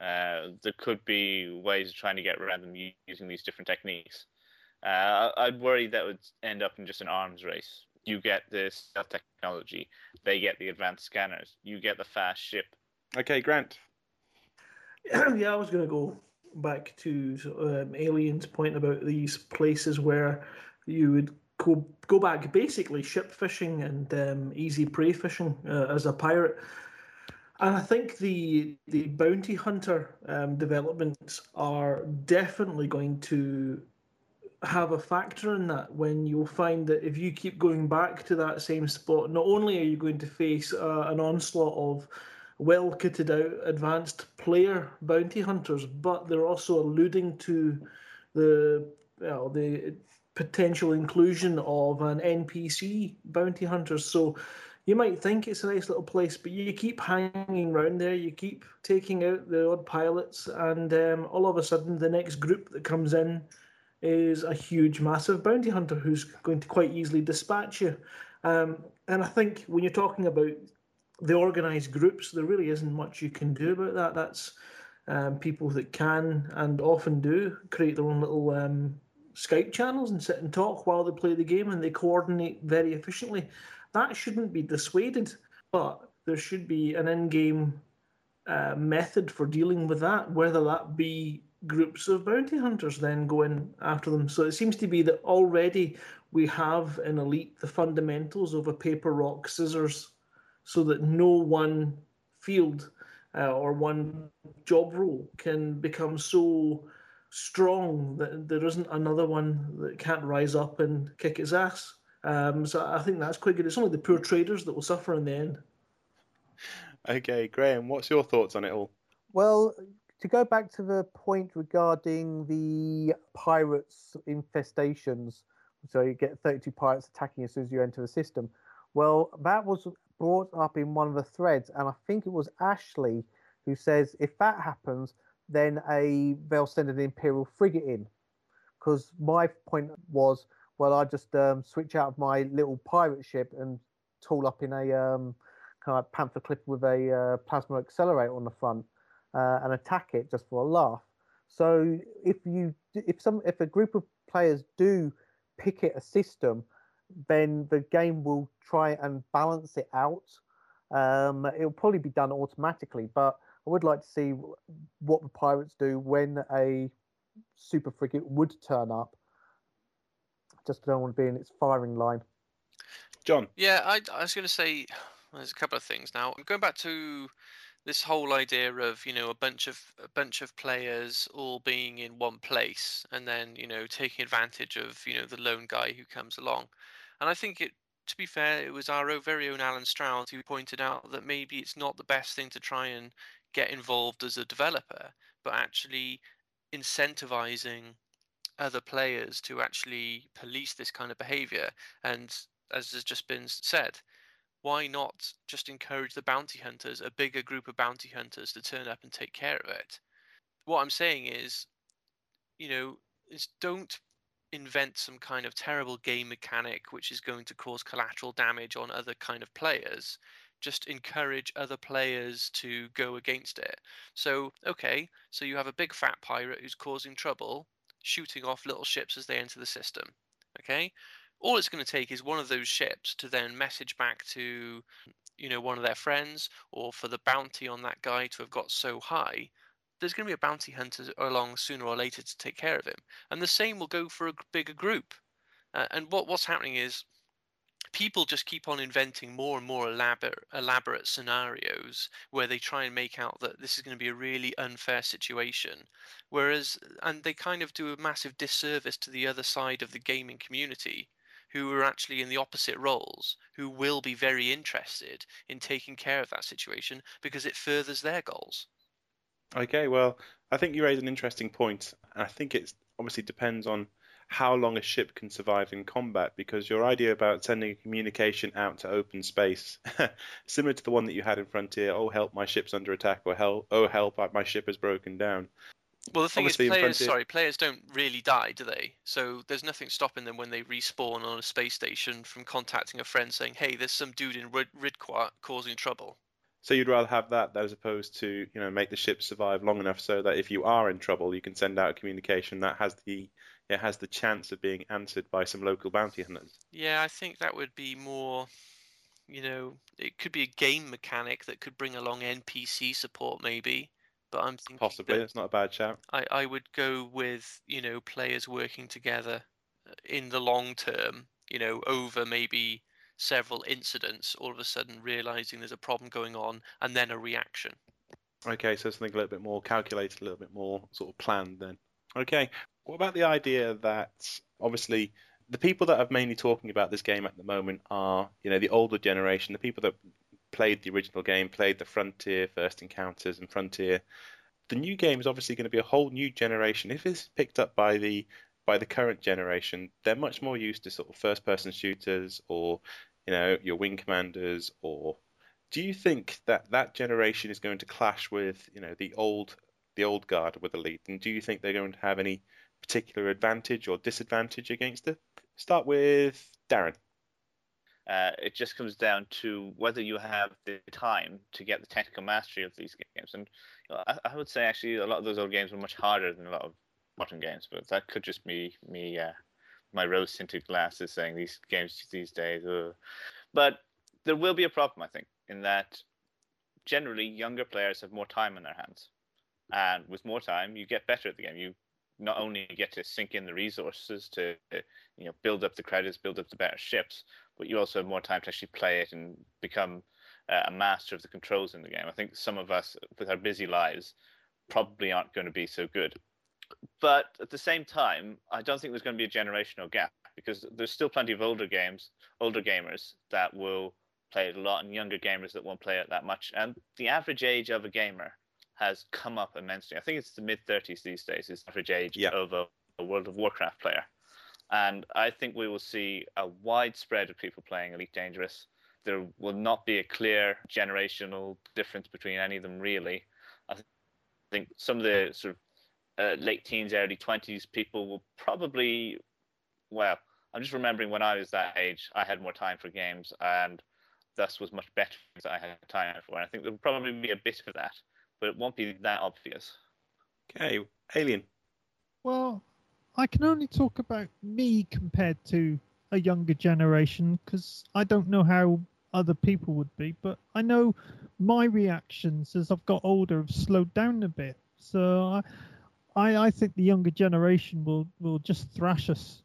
Uh, there could be ways of trying to get around them using these different techniques. Uh, I'd worry that would end up in just an arms race. You get the stealth technology, they get the advanced scanners, you get the fast ship. Okay, Grant. yeah, I was going to go back to um, Alien's point about these places where you would go go back basically ship fishing and um, easy prey fishing uh, as a pirate. And I think the the bounty hunter um, developments are definitely going to have a factor in that. When you'll find that if you keep going back to that same spot, not only are you going to face uh, an onslaught of well kitted out advanced player bounty hunters, but they're also alluding to the well the potential inclusion of an NPC bounty hunter. So you might think it's a nice little place, but you keep hanging around there, you keep taking out the odd pilots, and um, all of a sudden the next group that comes in is a huge, massive bounty hunter who's going to quite easily dispatch you. Um, and I think when you're talking about the organised groups, there really isn't much you can do about that. That's um, people that can and often do create their own little um, Skype channels and sit and talk while they play the game and they coordinate very efficiently. That shouldn't be dissuaded, but there should be an in game uh, method for dealing with that, whether that be groups of bounty hunters then going after them. So it seems to be that already we have in Elite the fundamentals of a paper, rock, scissors, so that no one field uh, or one job role can become so strong that there isn't another one that can't rise up and kick its ass. Um, so I think that's quite good. It's only the poor traders that will suffer in the end. Okay, Graham, what's your thoughts on it all? Well, to go back to the point regarding the pirates infestations, so you get 32 pirates attacking as soon as you enter the system. Well, that was brought up in one of the threads, and I think it was Ashley who says if that happens, then a they'll send an imperial frigate in. Because my point was, well, I just um, switch out of my little pirate ship and tool up in a um, kind of Panther Clipper with a uh, plasma accelerator on the front uh, and attack it just for a laugh. So if you if some if a group of players do pick it a system, then the game will try and balance it out. Um, it'll probably be done automatically, but I would like to see what the pirates do when a super frigate would turn up. Just don't want to be in its firing line. John. Yeah, I, I was going to say there's a couple of things now. I'm going back to this whole idea of you know a bunch of a bunch of players all being in one place and then you know taking advantage of you know the lone guy who comes along and i think it to be fair it was our very own alan stroud who pointed out that maybe it's not the best thing to try and get involved as a developer but actually incentivizing other players to actually police this kind of behavior and as has just been said why not just encourage the bounty hunters, a bigger group of bounty hunters, to turn up and take care of it? What I'm saying is, you know, is don't invent some kind of terrible game mechanic which is going to cause collateral damage on other kind of players. Just encourage other players to go against it. So, okay, so you have a big fat pirate who's causing trouble, shooting off little ships as they enter the system. Okay, all it's going to take is one of those ships to then message back to you know one of their friends or for the bounty on that guy to have got so high there's going to be a bounty hunter along sooner or later to take care of him and the same will go for a bigger group uh, and what what's happening is people just keep on inventing more and more elaborate, elaborate scenarios where they try and make out that this is going to be a really unfair situation whereas and they kind of do a massive disservice to the other side of the gaming community who are actually in the opposite roles, who will be very interested in taking care of that situation because it furthers their goals. Okay, well, I think you raise an interesting point. I think it obviously depends on how long a ship can survive in combat because your idea about sending a communication out to open space similar to the one that you had in frontier oh help my ship's under attack or hell oh help uh, my ship has broken down well, the thing Obviously is, players sorry, players don't really die, do they? So there's nothing stopping them when they respawn on a space station from contacting a friend saying, "Hey, there's some dude in Rid- Riedquat causing trouble." So you'd rather have that as opposed to you know make the ship survive long enough so that if you are in trouble, you can send out a communication that has the it has the chance of being answered by some local bounty hunters. Yeah, I think that would be more. You know, it could be a game mechanic that could bring along NPC support, maybe but I'm thinking possibly it's not a bad shout. I, I would go with you know players working together uh, in the long term. You know, over maybe several incidents, all of a sudden realizing there's a problem going on, and then a reaction. Okay, so something a little bit more calculated, a little bit more sort of planned then. Okay, what about the idea that obviously the people that are mainly talking about this game at the moment are, you know, the older generation, the people that played the original game, played the Frontier First Encounters and Frontier. The new game is obviously going to be a whole new generation. If it's picked up by the by the current generation, they're much more used to sort of first person shooters or you know your wing commanders or do you think that that generation is going to clash with you know the old the old guard with elite and do you think they're going to have any particular advantage or disadvantage against it start with darren uh, it just comes down to whether you have the time to get the technical mastery of these games. And you know, I, I, would say actually a lot of those old games were much harder than a lot of modern games, but that could just be me, uh, my rose tinted glasses saying these games these days. Uh. But there will be a problem, I think, in that generally younger players have more time in their hands. And with more time, you get better at the game. You not only get to sink in the resources to you know build up the credits, build up the better ships, but you also have more time to actually play it and become uh, a master of the controls in the game. I think some of us, with our busy lives, probably aren't going to be so good. But at the same time, I don't think there's going to be a generational gap because there's still plenty of older games, older gamers that will play it a lot, and younger gamers that won't play it that much. And the average age of a gamer has come up immensely. I think it's the mid 30s these days is the average age Yeah. of a, a World of Warcraft player. And I think we will see a widespread of people playing Elite Dangerous. There will not be a clear generational difference between any of them, really. I th- think some of the sort of uh, late teens, early 20s people will probably, well, I'm just remembering when I was that age, I had more time for games and thus was much better that I had time for. And I think there will probably be a bit of that, but it won't be that obvious. Okay, Alien. Well, I can only talk about me compared to a younger generation because I don't know how other people would be, but I know my reactions as I've got older have slowed down a bit. So I, I, I think the younger generation will, will just thrash us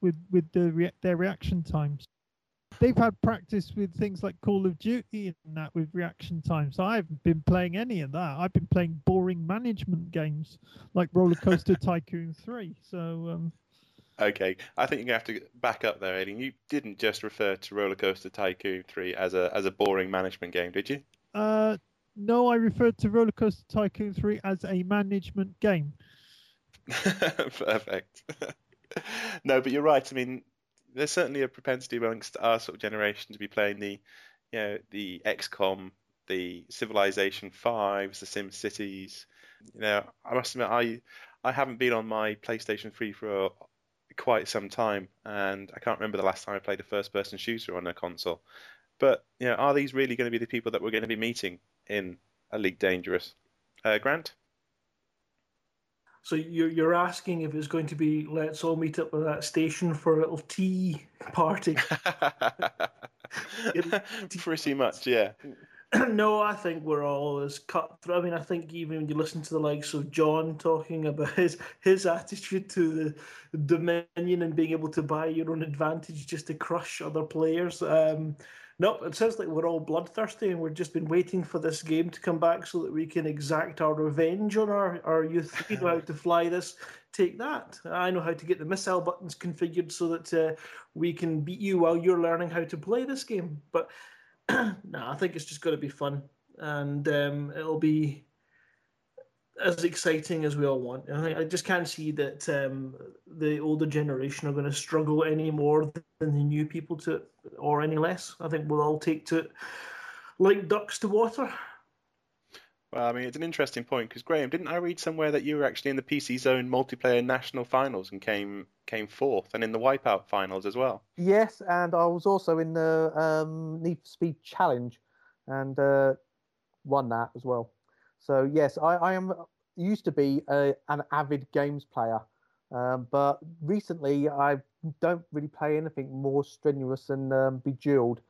with with the rea- their reaction times. They've had practice with things like Call of Duty and that with reaction time. So I haven't been playing any of that. I've been playing boring management games like Roller Coaster Tycoon 3. So um, Okay, I think you're gonna have to back up there, Alien. You didn't just refer to Roller Coaster Tycoon 3 as a as a boring management game, did you? uh, no, I referred to Roller Coaster Tycoon 3 as a management game. Perfect. no, but you're right. I mean, there's certainly a propensity amongst our sort of generation to be playing the, you know, the XCOM, the Civilization Fives, the Sim Cities. You know, I must admit, I I haven't been on my PlayStation 3 for quite some time, and I can't remember the last time I played a first-person shooter on a console. But you know, are these really going to be the people that we're going to be meeting in Elite Dangerous? Uh, Grant? So you're you're asking if it's going to be let's all meet up at that station for a little tea party. Pretty much, yeah. no, I think we're all as cut through. I mean, I think even when you listen to the likes of John talking about his his attitude to the Dominion and being able to buy your own advantage just to crush other players. Um, no, it sounds like we're all bloodthirsty and we've just been waiting for this game to come back so that we can exact our revenge on our, our youth. You know how to fly this, take that. I know how to get the missile buttons configured so that uh, we can beat you while you're learning how to play this game. But no, I think it's just going to be fun, and um, it'll be as exciting as we all want. I, think- I just can't see that um, the older generation are going to struggle any more than the new people to it, or any less. I think we'll all take to it like ducks to water. Well, I mean, it's an interesting point because Graham, didn't I read somewhere that you were actually in the PC Zone multiplayer national finals and came came fourth, and in the Wipeout finals as well? Yes, and I was also in the um, Need for Speed Challenge and uh, won that as well. So yes, I, I am used to be a, an avid games player, um, but recently I don't really play anything more strenuous than um, Bejeweled.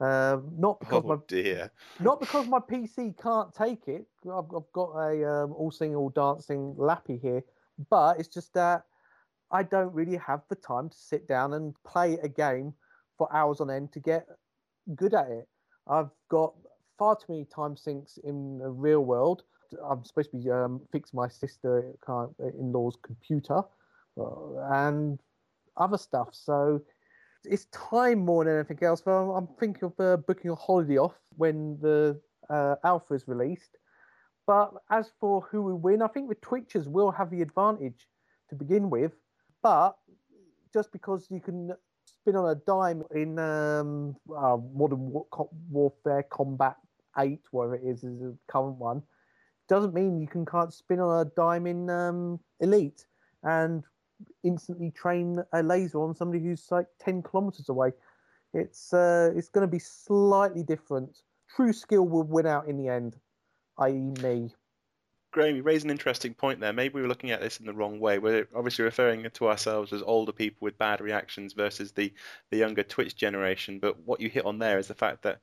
Um, not because my Oh dear. not because my PC can't take it. I've, I've got a um, all singing, all dancing lappy here, but it's just that I don't really have the time to sit down and play a game for hours on end to get good at it. I've got far too many time sinks in the real world. I'm supposed to be um, fix my sister in law's computer uh, and other stuff. So it's time more than anything else. But I'm, I'm thinking of uh, booking a holiday off when the uh, alpha is released. But as for who will win, I think the Twitchers will have the advantage to begin with. But just because you can spin on a dime in um, uh, Modern War- Warfare Combat 8, whatever it is, is the current one, doesn't mean you can can't spin on a dime in um, Elite and instantly train a laser on somebody who's like 10 kilometers away. It's uh, it's going to be slightly different. True skill will win out in the end, i.e., me. Graham, you raise an interesting point there. Maybe we were looking at this in the wrong way. We're obviously referring to ourselves as older people with bad reactions versus the, the younger Twitch generation. But what you hit on there is the fact that,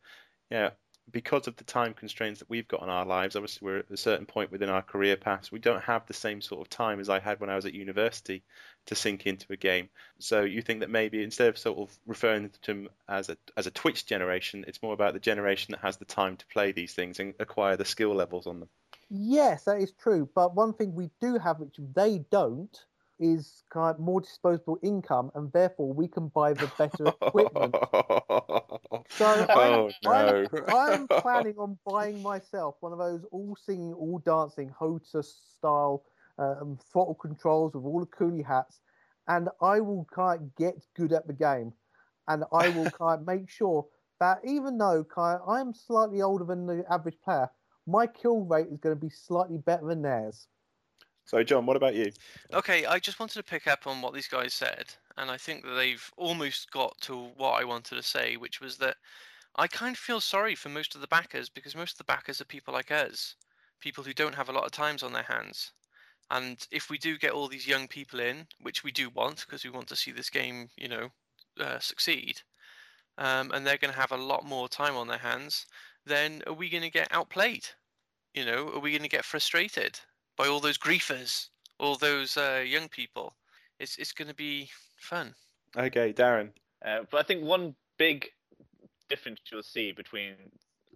yeah, because of the time constraints that we've got on our lives, obviously we're at a certain point within our career paths, we don't have the same sort of time as I had when I was at university to sink into a game. So you think that maybe instead of sort of referring to them as a as a Twitch generation, it's more about the generation that has the time to play these things and acquire the skill levels on them. Yes, that is true. But one thing we do have, which they don't, is kind of more disposable income, and therefore we can buy the better equipment. So I'm, oh no. I'm, I'm planning on buying myself one of those all singing, all dancing HOTAS style um, throttle controls with all the coolie hats, and I will kind of get good at the game, and I will kind of make sure that even though kind of I'm slightly older than the average player, my kill rate is going to be slightly better than theirs. So John, what about you? Okay, I just wanted to pick up on what these guys said, and I think that they've almost got to what I wanted to say, which was that I kind of feel sorry for most of the backers because most of the backers are people like us, people who don't have a lot of times on their hands. And if we do get all these young people in, which we do want because we want to see this game, you know, uh, succeed, um, and they're going to have a lot more time on their hands, then are we going to get outplayed? You know, are we going to get frustrated by all those griefers, all those uh, young people? It's it's going to be fun. Okay, Darren. Uh, but I think one big difference you'll see between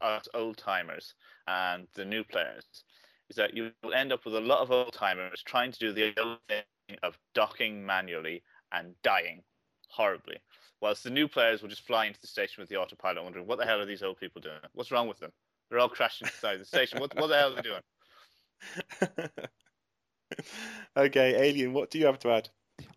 us old timers and the new players is that you will end up with a lot of old timers trying to do the old thing of docking manually and dying horribly, whilst the new players will just fly into the station with the autopilot, wondering what the hell are these old people doing? What's wrong with them? They're all crashing inside the station. What, what the hell are they doing? okay, Alien, what do you have to add?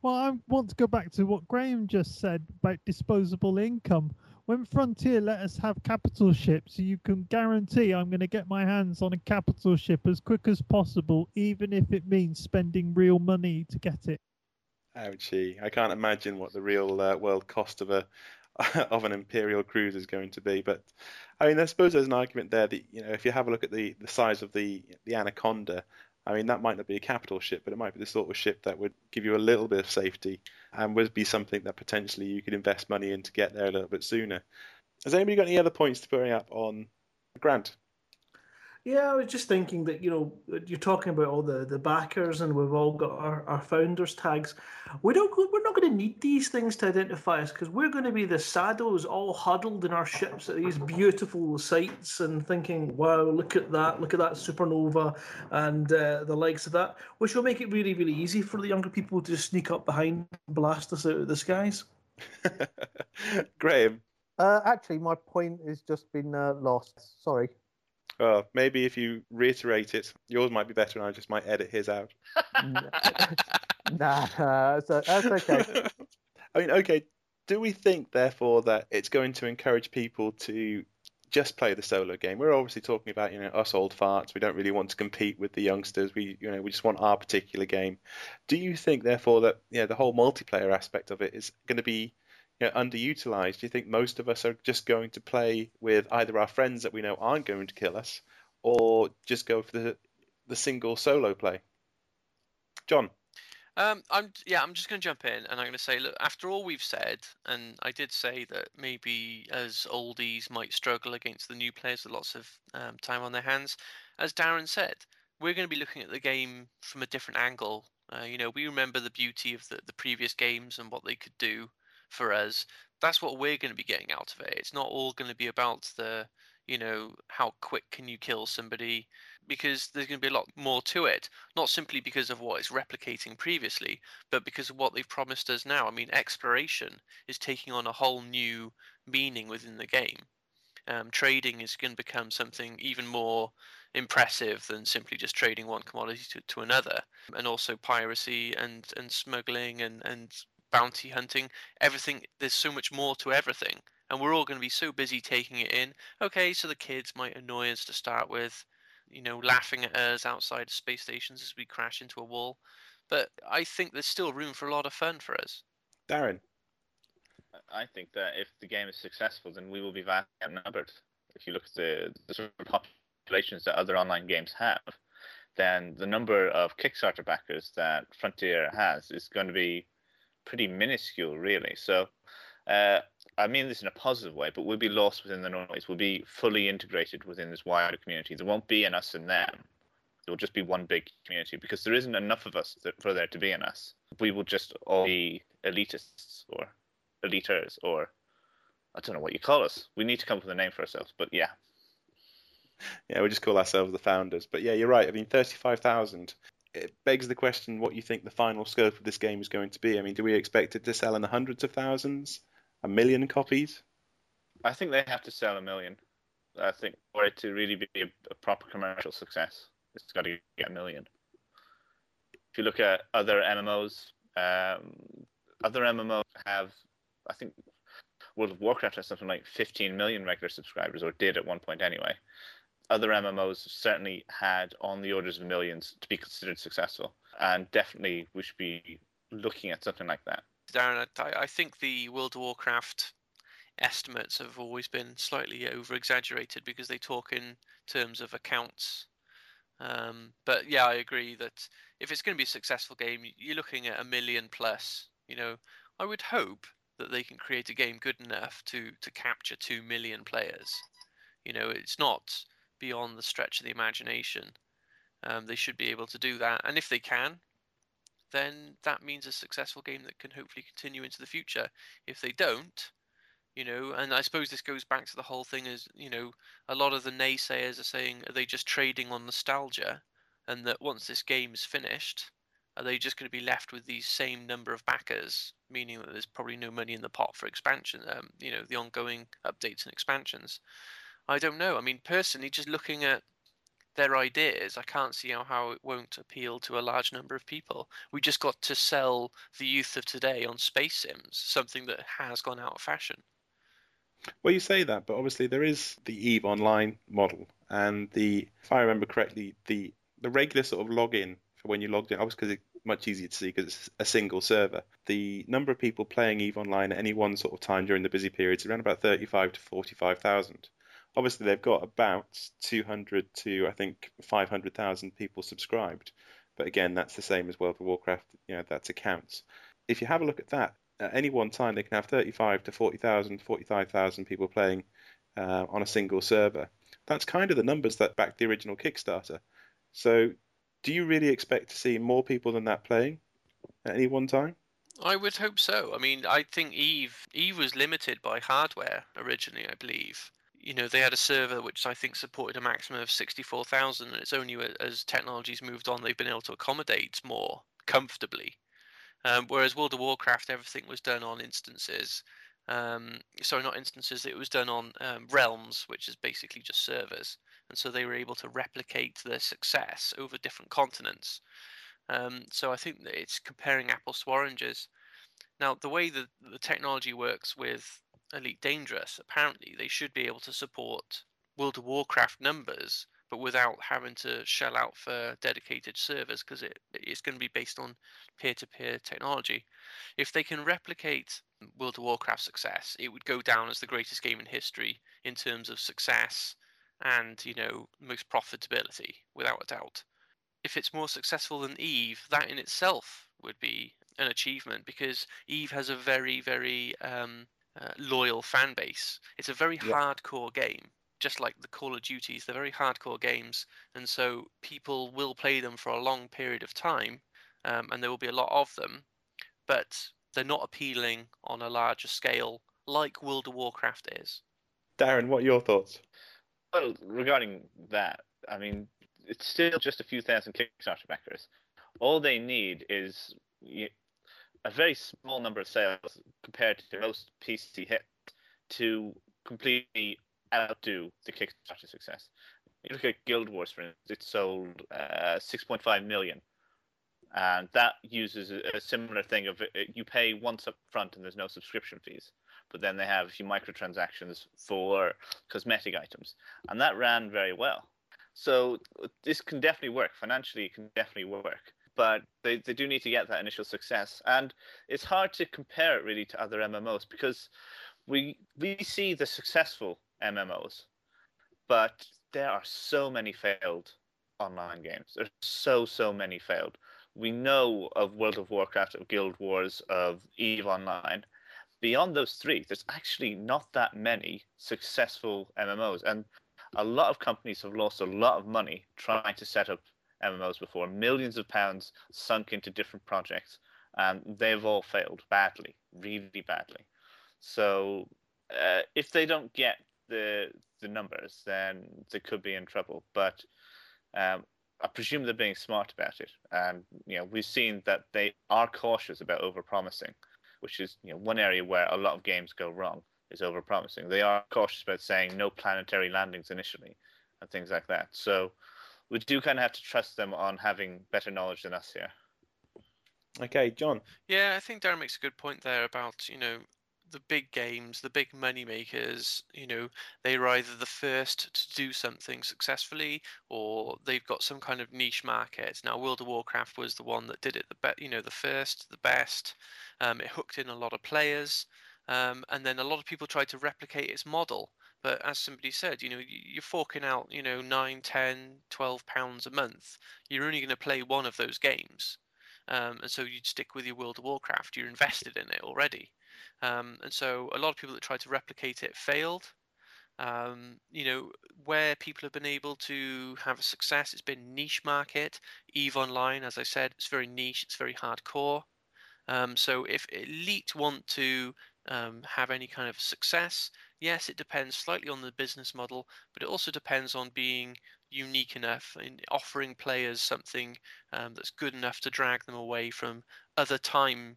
Well, I want to go back to what Graham just said about disposable income. When Frontier let us have capital ships, you can guarantee I'm going to get my hands on a capital ship as quick as possible, even if it means spending real money to get it. Ouchie! I can't imagine what the real uh, world cost of a of an imperial cruise is going to be. But I mean, I suppose there's an argument there that you know if you have a look at the, the size of the the Anaconda, I mean that might not be a capital ship, but it might be the sort of ship that would give you a little bit of safety and would be something that potentially you could invest money in to get there a little bit sooner. Has anybody got any other points to bring up on Grant? Yeah, I was just thinking that you know you're talking about all the, the backers and we've all got our, our founders tags. We don't we're not going to need these things to identify us because we're going to be the saddles all huddled in our ships at these beautiful sites and thinking, wow, look at that, look at that supernova and uh, the likes of that, which will make it really really easy for the younger people to just sneak up behind, and blast us out of the skies. Graham. Uh, actually, my point has just been uh, lost. Sorry. Uh, maybe if you reiterate it, yours might be better, and I just might edit his out. nah, nah, so that's okay. I mean, okay. Do we think, therefore, that it's going to encourage people to just play the solo game? We're obviously talking about, you know, us old farts. We don't really want to compete with the youngsters. We, you know, we just want our particular game. Do you think, therefore, that you know the whole multiplayer aspect of it is going to be you know, underutilized? Do you think most of us are just going to play with either our friends that we know aren't going to kill us, or just go for the the single solo play? John. Um, I'm yeah, I'm just going to jump in and I'm going to say, look, after all we've said, and I did say that maybe as oldies might struggle against the new players with lots of um, time on their hands. As Darren said, we're going to be looking at the game from a different angle. Uh, you know, we remember the beauty of the, the previous games and what they could do for us. That's what we're going to be getting out of it. It's not all going to be about the, you know, how quick can you kill somebody, because there's going to be a lot more to it. Not simply because of what it's replicating previously, but because of what they've promised us now. I mean, exploration is taking on a whole new meaning within the game. Um, trading is going to become something even more impressive than simply just trading one commodity to, to another and also piracy and, and smuggling and, and bounty hunting, everything. There's so much more to everything, and we're all going to be so busy taking it in. Okay, so the kids might annoy us to start with, you know, laughing at us outside of space stations as we crash into a wall. But I think there's still room for a lot of fun for us. Darren. I think that if the game is successful, then we will be vastly outnumbered. If you look at the, the sort of populations that other online games have, then the number of Kickstarter backers that Frontier has is going to be pretty minuscule, really. So Uh, I mean this in a positive way, but we'll be lost within the noise. We'll be fully integrated within this wider community. There won't be an us and them. There will just be one big community because there isn't enough of us that, for there to be an us. We will just all be elitists or eliters or I don't know what you call us. We need to come up with a name for ourselves. But yeah, Yeah, we just call ourselves the founders. But yeah, you're right. I mean, 35,000. It begs the question what you think the final scope of this game is going to be. I mean, do we expect it to sell in the hundreds of thousands? A million copies? I think they have to sell a million. I think for it to really be a, a proper commercial success, it's got to get a million. If you look at other MMOs, um, other MMOs have, I think, World of Warcraft has something like 15 million regular subscribers, or did at one point anyway. Other MMOs certainly had on the orders of millions to be considered successful, and definitely we should be looking at something like that. Darren, I, I think the World of Warcraft estimates have always been slightly over exaggerated because they talk in terms of accounts. Um, but yeah, I agree that if it's going to be a successful game, you're looking at a million plus. You know, I would hope that they can create a game good enough to to capture two million players. You know, it's not beyond the stretch of the imagination. Um, they should be able to do that, and if they can, then that means a successful game that can hopefully continue into the future. If they don't, you know, and I suppose this goes back to the whole thing is, you know, a lot of the naysayers are saying, are they just trading on nostalgia? And that once this game is finished, are they just going to be left with these same number of backers, meaning that there's probably no money in the pot for expansion, um, you know, the ongoing updates and expansions? I don't know. I mean, personally, just looking at their ideas, I can't see how, how it won't appeal to a large number of people. We just got to sell the youth of today on space sims, something that has gone out of fashion. Well, you say that, but obviously there is the Eve Online model, and the, if I remember correctly, the the regular sort of login for when you logged in, obviously because it's much easier to see because it's a single server. The number of people playing Eve Online at any one sort of time during the busy periods is around about 35 to 45,000. Obviously, they've got about 200 to I think 500,000 people subscribed, but again, that's the same as World of Warcraft. You know, that's accounts. If you have a look at that, at any one time they can have 35 to 40,000, 45,000 people playing uh, on a single server. That's kind of the numbers that backed the original Kickstarter. So, do you really expect to see more people than that playing at any one time? I would hope so. I mean, I think Eve Eve was limited by hardware originally, I believe. You know, they had a server which I think supported a maximum of 64,000 and it's only as technology's moved on they've been able to accommodate more comfortably. Um, whereas World of Warcraft, everything was done on instances. Um, sorry, not instances. It was done on um, realms, which is basically just servers, and so they were able to replicate their success over different continents. Um, so I think that it's comparing apples to oranges. Now, the way that the technology works with Elite Dangerous, apparently they should be able to support World of Warcraft numbers but without having to shell out for dedicated servers because it, it's going to be based on peer-to-peer technology. If they can replicate World of Warcraft success, it would go down as the greatest game in history in terms of success and you know most profitability, without a doubt. If it's more successful than Eve, that in itself would be an achievement because Eve has a very, very um, uh, loyal fan base. It's a very yeah. hardcore game just like the Call of Duties, they're very hardcore games, and so people will play them for a long period of time, um, and there will be a lot of them, but they're not appealing on a larger scale like World of Warcraft is. Darren, what are your thoughts? Well, regarding that, I mean, it's still just a few thousand Kickstarter backers. All they need is a very small number of sales compared to most PC hits to completely outdo the Kickstarter success. You look at Guild Wars, for instance, it sold uh, 6.5 million, and that uses a, a similar thing of it, uh, you pay once up front and there's no subscription fees, but then they have a few microtransactions for cosmetic items, and that ran very well. So this can definitely work financially. It can definitely work, but they, they do need to get that initial success, and it's hard to compare it really to other MMOs because we we see the successful MMOs, but there are so many failed online games. There's so so many failed. We know of World of Warcraft, of Guild Wars, of Eve Online, beyond those three, there's actually not that many successful MMOs, and a lot of companies have lost a lot of money trying to set up MMOs before. Millions of pounds sunk into different projects, and they've all failed badly, really badly. So uh, if they don't get the the numbers, then they could be in trouble. But um, I presume they're being smart about it, and you know we've seen that they are cautious about overpromising, which is you know one area where a lot of games go wrong is overpromising. They are cautious about saying no planetary landings initially, and things like that. So we do kind of have to trust them on having better knowledge than us here. Okay, John. Yeah, I think Darren makes a good point there about you know the big games, the big money makers, you know, they're either the first to do something successfully or they've got some kind of niche market. Now, World of Warcraft was the one that did it the best, you know, the first, the best. Um, it hooked in a lot of players, um, and then a lot of people tried to replicate its model. But as somebody said, you know, you're forking out, you know, 9, 10, 12 pounds a month. You're only going to play one of those games. Um, and so you'd stick with your World of Warcraft. You're invested in it already. Um, and so a lot of people that tried to replicate it failed. Um, you know, where people have been able to have a success, it's been niche market. Eve Online, as I said, it's very niche, it's very hardcore. Um, so if elite want to um, have any kind of success, yes, it depends slightly on the business model, but it also depends on being unique enough in offering players something um, that's good enough to drag them away from other time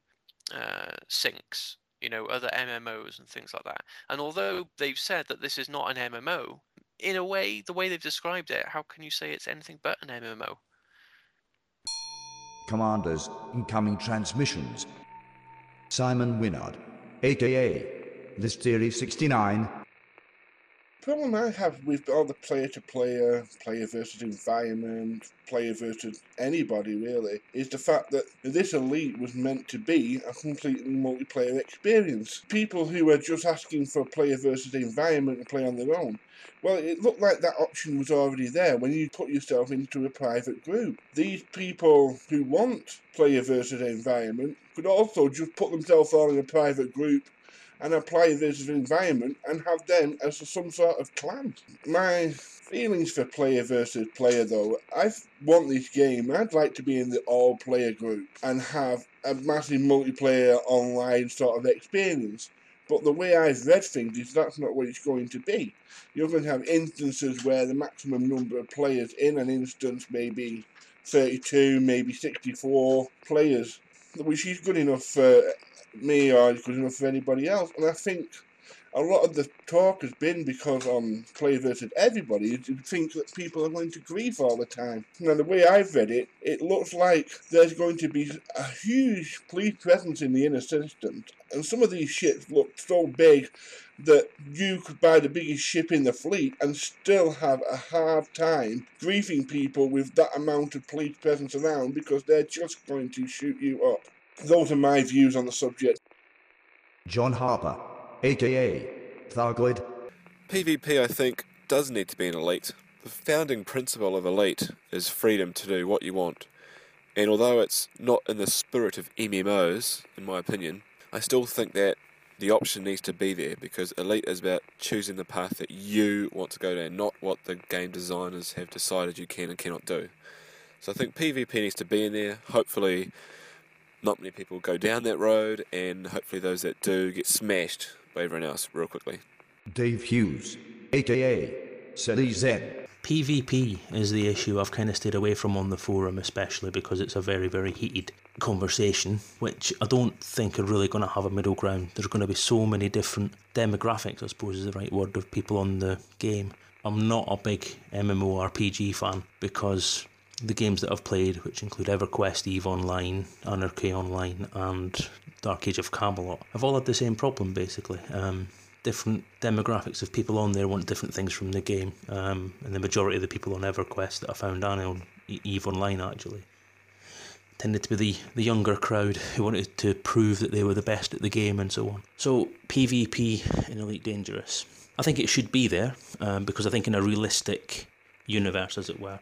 uh, sinks you know, other MMOs and things like that. And although they've said that this is not an MMO, in a way, the way they've described it, how can you say it's anything but an MMO? Commanders, incoming transmissions. Simon Winard, aka Listeria 69, problem I have with all the player to player, player versus environment, player versus anybody really, is the fact that this Elite was meant to be a completely multiplayer experience. People who are just asking for player versus environment to play on their own. Well, it looked like that option was already there when you put yourself into a private group. These people who want player versus environment could also just put themselves all in a private group and apply this environment and have them as some sort of clan. My feelings for player versus player though, I want this game, I'd like to be in the all player group and have a massive multiplayer online sort of experience. But the way I've read things is that's not what it's going to be. You're going to have instances where the maximum number of players in an instance may be 32, maybe 64 players, which is good enough for me or good enough for anybody else. And I think a lot of the talk has been because um, on Play versus everybody, you think that people are going to grieve all the time. Now, the way I've read it, it looks like there's going to be a huge police presence in the inner system. And some of these ships look so big that you could buy the biggest ship in the fleet and still have a hard time grieving people with that amount of police presence around because they're just going to shoot you up. Those are my views on the subject. John Harper, aka Thargoid. PvP, I think, does need to be an elite. The founding principle of elite is freedom to do what you want. And although it's not in the spirit of MMOs, in my opinion, I still think that the option needs to be there because elite is about choosing the path that you want to go down, not what the game designers have decided you can and cannot do. So I think PvP needs to be in there. Hopefully, not many people go down that road, and hopefully those that do get smashed by everyone else real quickly. Dave Hughes, aka City Zen. PvP is the issue I've kind of stayed away from on the forum, especially because it's a very, very heated conversation, which I don't think are really going to have a middle ground. There's going to be so many different demographics, I suppose is the right word, of people on the game. I'm not a big MMORPG fan because the games that I've played, which include EverQuest, EVE Online, Anarchy Online, and Dark Age of Camelot, have all had the same problem basically. Um, different demographics of people on there want different things from the game, um, and the majority of the people on EverQuest that I found and on EVE Online actually tended to be the, the younger crowd who wanted to prove that they were the best at the game and so on. So PvP in Elite Dangerous, I think it should be there um, because I think in a realistic universe, as it were,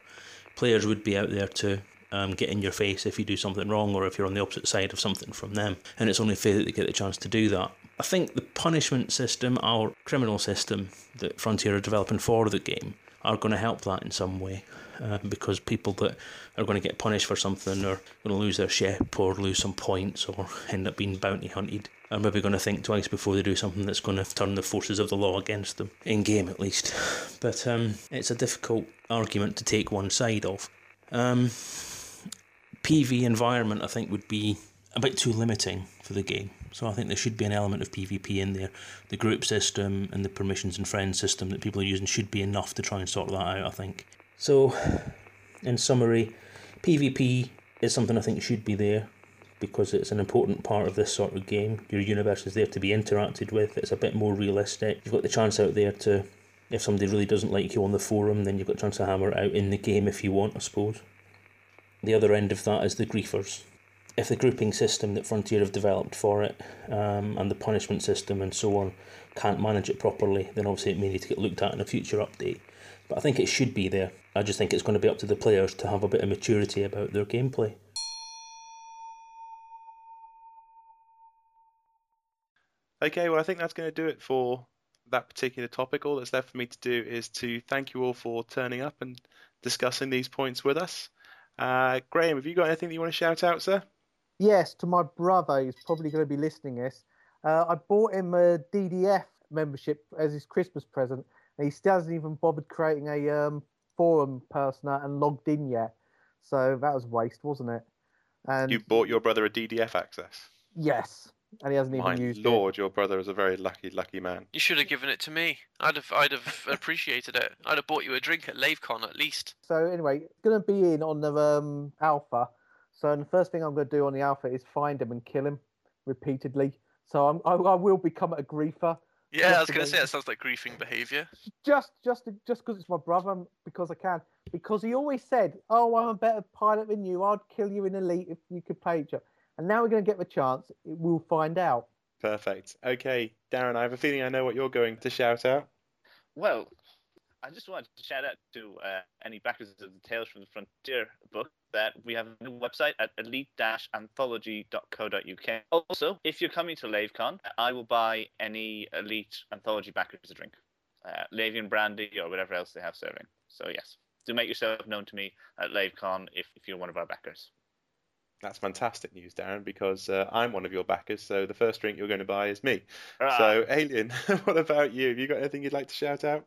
players would be out there to um, get in your face if you do something wrong or if you're on the opposite side of something from them. And it's only fair that they get the chance to do that. I think the punishment system our criminal system that Frontier are developing for the game are going to help that in some way. Uh, because people that are going to get punished for something or going to lose their ship or lose some points or end up being bounty hunted are maybe going to think twice before they do something that's going to turn the forces of the law against them, in game at least. But um, it's a difficult argument to take one side of. Um, PV environment, I think, would be a bit too limiting for the game. So I think there should be an element of PvP in there. The group system and the permissions and friends system that people are using should be enough to try and sort that out, I think. So, in summary, PvP is something I think should be there because it's an important part of this sort of game. Your universe is there to be interacted with, it's a bit more realistic. You've got the chance out there to, if somebody really doesn't like you on the forum, then you've got a chance to hammer it out in the game if you want, I suppose. The other end of that is the griefers. If the grouping system that Frontier have developed for it um, and the punishment system and so on can't manage it properly, then obviously it may need to get looked at in a future update. But I think it should be there. I just think it's going to be up to the players to have a bit of maturity about their gameplay. Okay, well, I think that's going to do it for that particular topic. All that's left for me to do is to thank you all for turning up and discussing these points with us. Uh, Graham, have you got anything that you want to shout out, sir? Yes, to my brother, who's probably going to be listening this. Uh, I bought him a DDF membership as his Christmas present, and he still hasn't even bothered creating a um, forum person and logged in yet. So that was waste, wasn't it? And You bought your brother a DDF access. yes, and he hasn't even used My used lord, your brother is a very lucky, lucky man. You should have given it to me. I'd have, I'd have appreciated it. I'd have bought you a drink at LaveCon at least. So anyway, it's going to be in on the um, alpha. So the first thing I'm going to do on the alpha is find him and kill him repeatedly. So I'm, I, I will become a griefer. Yeah, I was going to say about- that sounds like griefing behaviour. just just just because it's my brother because I can. Because he always said, "Oh, I'm a better pilot than you. I'd kill you in elite if you could play each other." And now we're going to get the chance. We'll find out. Perfect. Okay, Darren, I have a feeling I know what you're going to shout out. Well, I just wanted to shout out to uh, any backers of the Tales from the Frontier book that we have a new website at elite-anthology.co.uk. Also, if you're coming to LaveCon, I will buy any Elite Anthology backers a drink. Uh, Lavian brandy or whatever else they have serving. So yes, do make yourself known to me at LaveCon if, if you're one of our backers. That's fantastic news, Darren, because uh, I'm one of your backers, so the first drink you're going to buy is me. Hurrah! So, Alien, what about you? Have you got anything you'd like to shout out?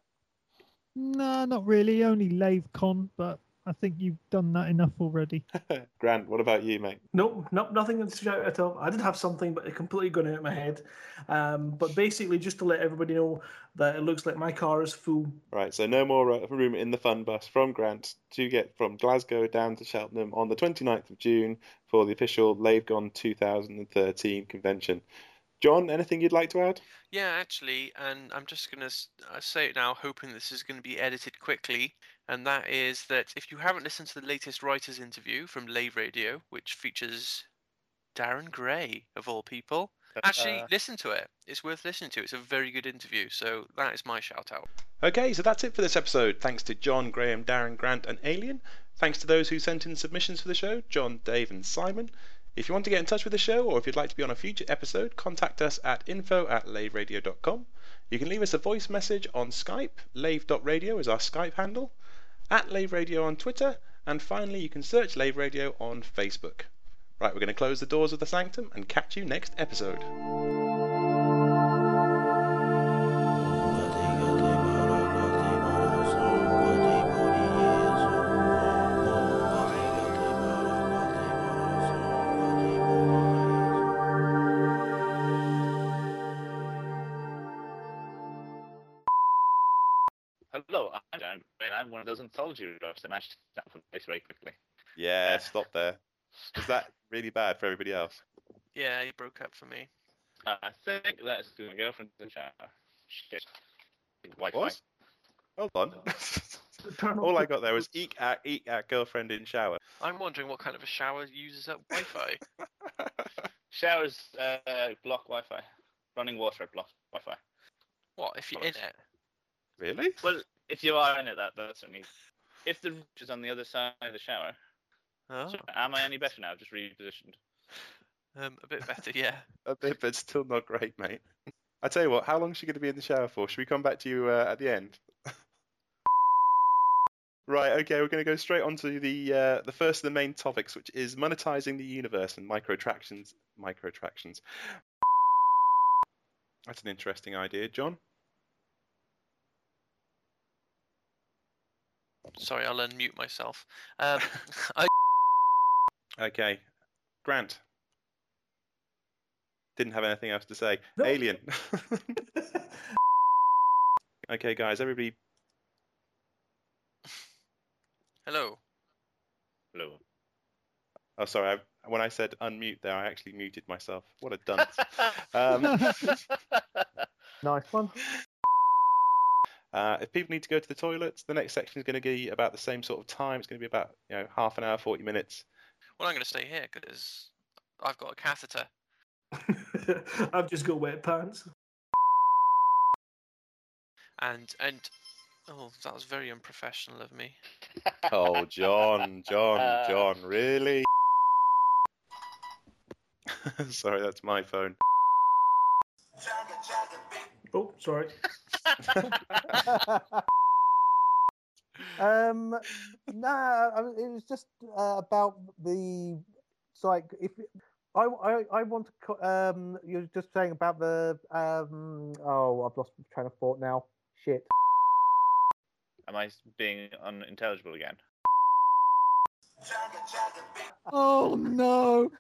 No, not really. Only LaveCon, but I think you've done that enough already. Grant, what about you, mate? Nope, nope, nothing to shout at all. I did have something, but it completely gone out of my head. Um, but basically, just to let everybody know that it looks like my car is full. Right, so no more uh, room in the fun bus from Grant to get from Glasgow down to Cheltenham on the 29th of June for the official LaveCon 2013 convention. John, anything you'd like to add? Yeah, actually, and I'm just going to say it now, hoping this is going to be edited quickly. And that is that if you haven't listened to the latest writers' interview from Lave Radio, which features Darren Gray, of all people, actually Uh, listen to it. It's worth listening to. It's a very good interview. So that is my shout out. Okay, so that's it for this episode. Thanks to John, Graham, Darren, Grant, and Alien. Thanks to those who sent in submissions for the show John, Dave, and Simon. If you want to get in touch with the show or if you'd like to be on a future episode, contact us at info at laveradio.com. You can leave us a voice message on Skype. Lave.radio is our Skype handle. At Lave Radio on Twitter. And finally, you can search Lave Radio on Facebook. Right, we're going to close the doors of the sanctum and catch you next episode. Hello, I'm Dan, and I'm one of those anthology readers that managed to snap from place very quickly. Yeah, stop there. Is that really bad for everybody else? Yeah, you broke up for me. I think that's my girlfriend in the shower. Shit. Wi-Fi. What? Hold on. All I got there was eek at eek at girlfriend in shower. I'm wondering what kind of a shower uses up Wi Fi. Showers uh, block Wi-Fi. Running water block Wi-Fi. what, if you're in it? Really? Well, if you are in it, that that's only If the rouge is on the other side of the shower, Oh. so am I any better now? Just repositioned. Um, a bit better, yeah. A bit, but still not great, mate. I tell you what, how long is she going to be in the shower for? Should we come back to you uh, at the end? right. Okay, we're going to go straight on to the uh, the first of the main topics, which is monetizing the universe and microattractions. Microattractions. That's an interesting idea, John. Sorry, I'll unmute myself. Um, I, Okay, Grant. Didn't have anything else to say. No. Alien. okay, guys, everybody. hello. Hello. Oh, sorry. I, when I said unmute there, I actually muted myself. What a dunce. um, Nice one. Uh, if people need to go to the toilets, the next section is going to be about the same sort of time. It's going to be about you know half an hour, forty minutes. Well, I'm going to stay here because I've got a catheter. I've just got wet pants. And and oh, that was very unprofessional of me. Oh, John, John, John, really? sorry, that's my phone. Oh, sorry. Um, no, I mean, it was just uh, about the. It's like if I, I, I want to. Um, you're just saying about the. Um, oh, I've lost my train of thought now. Shit. Am I being unintelligible again? Oh no!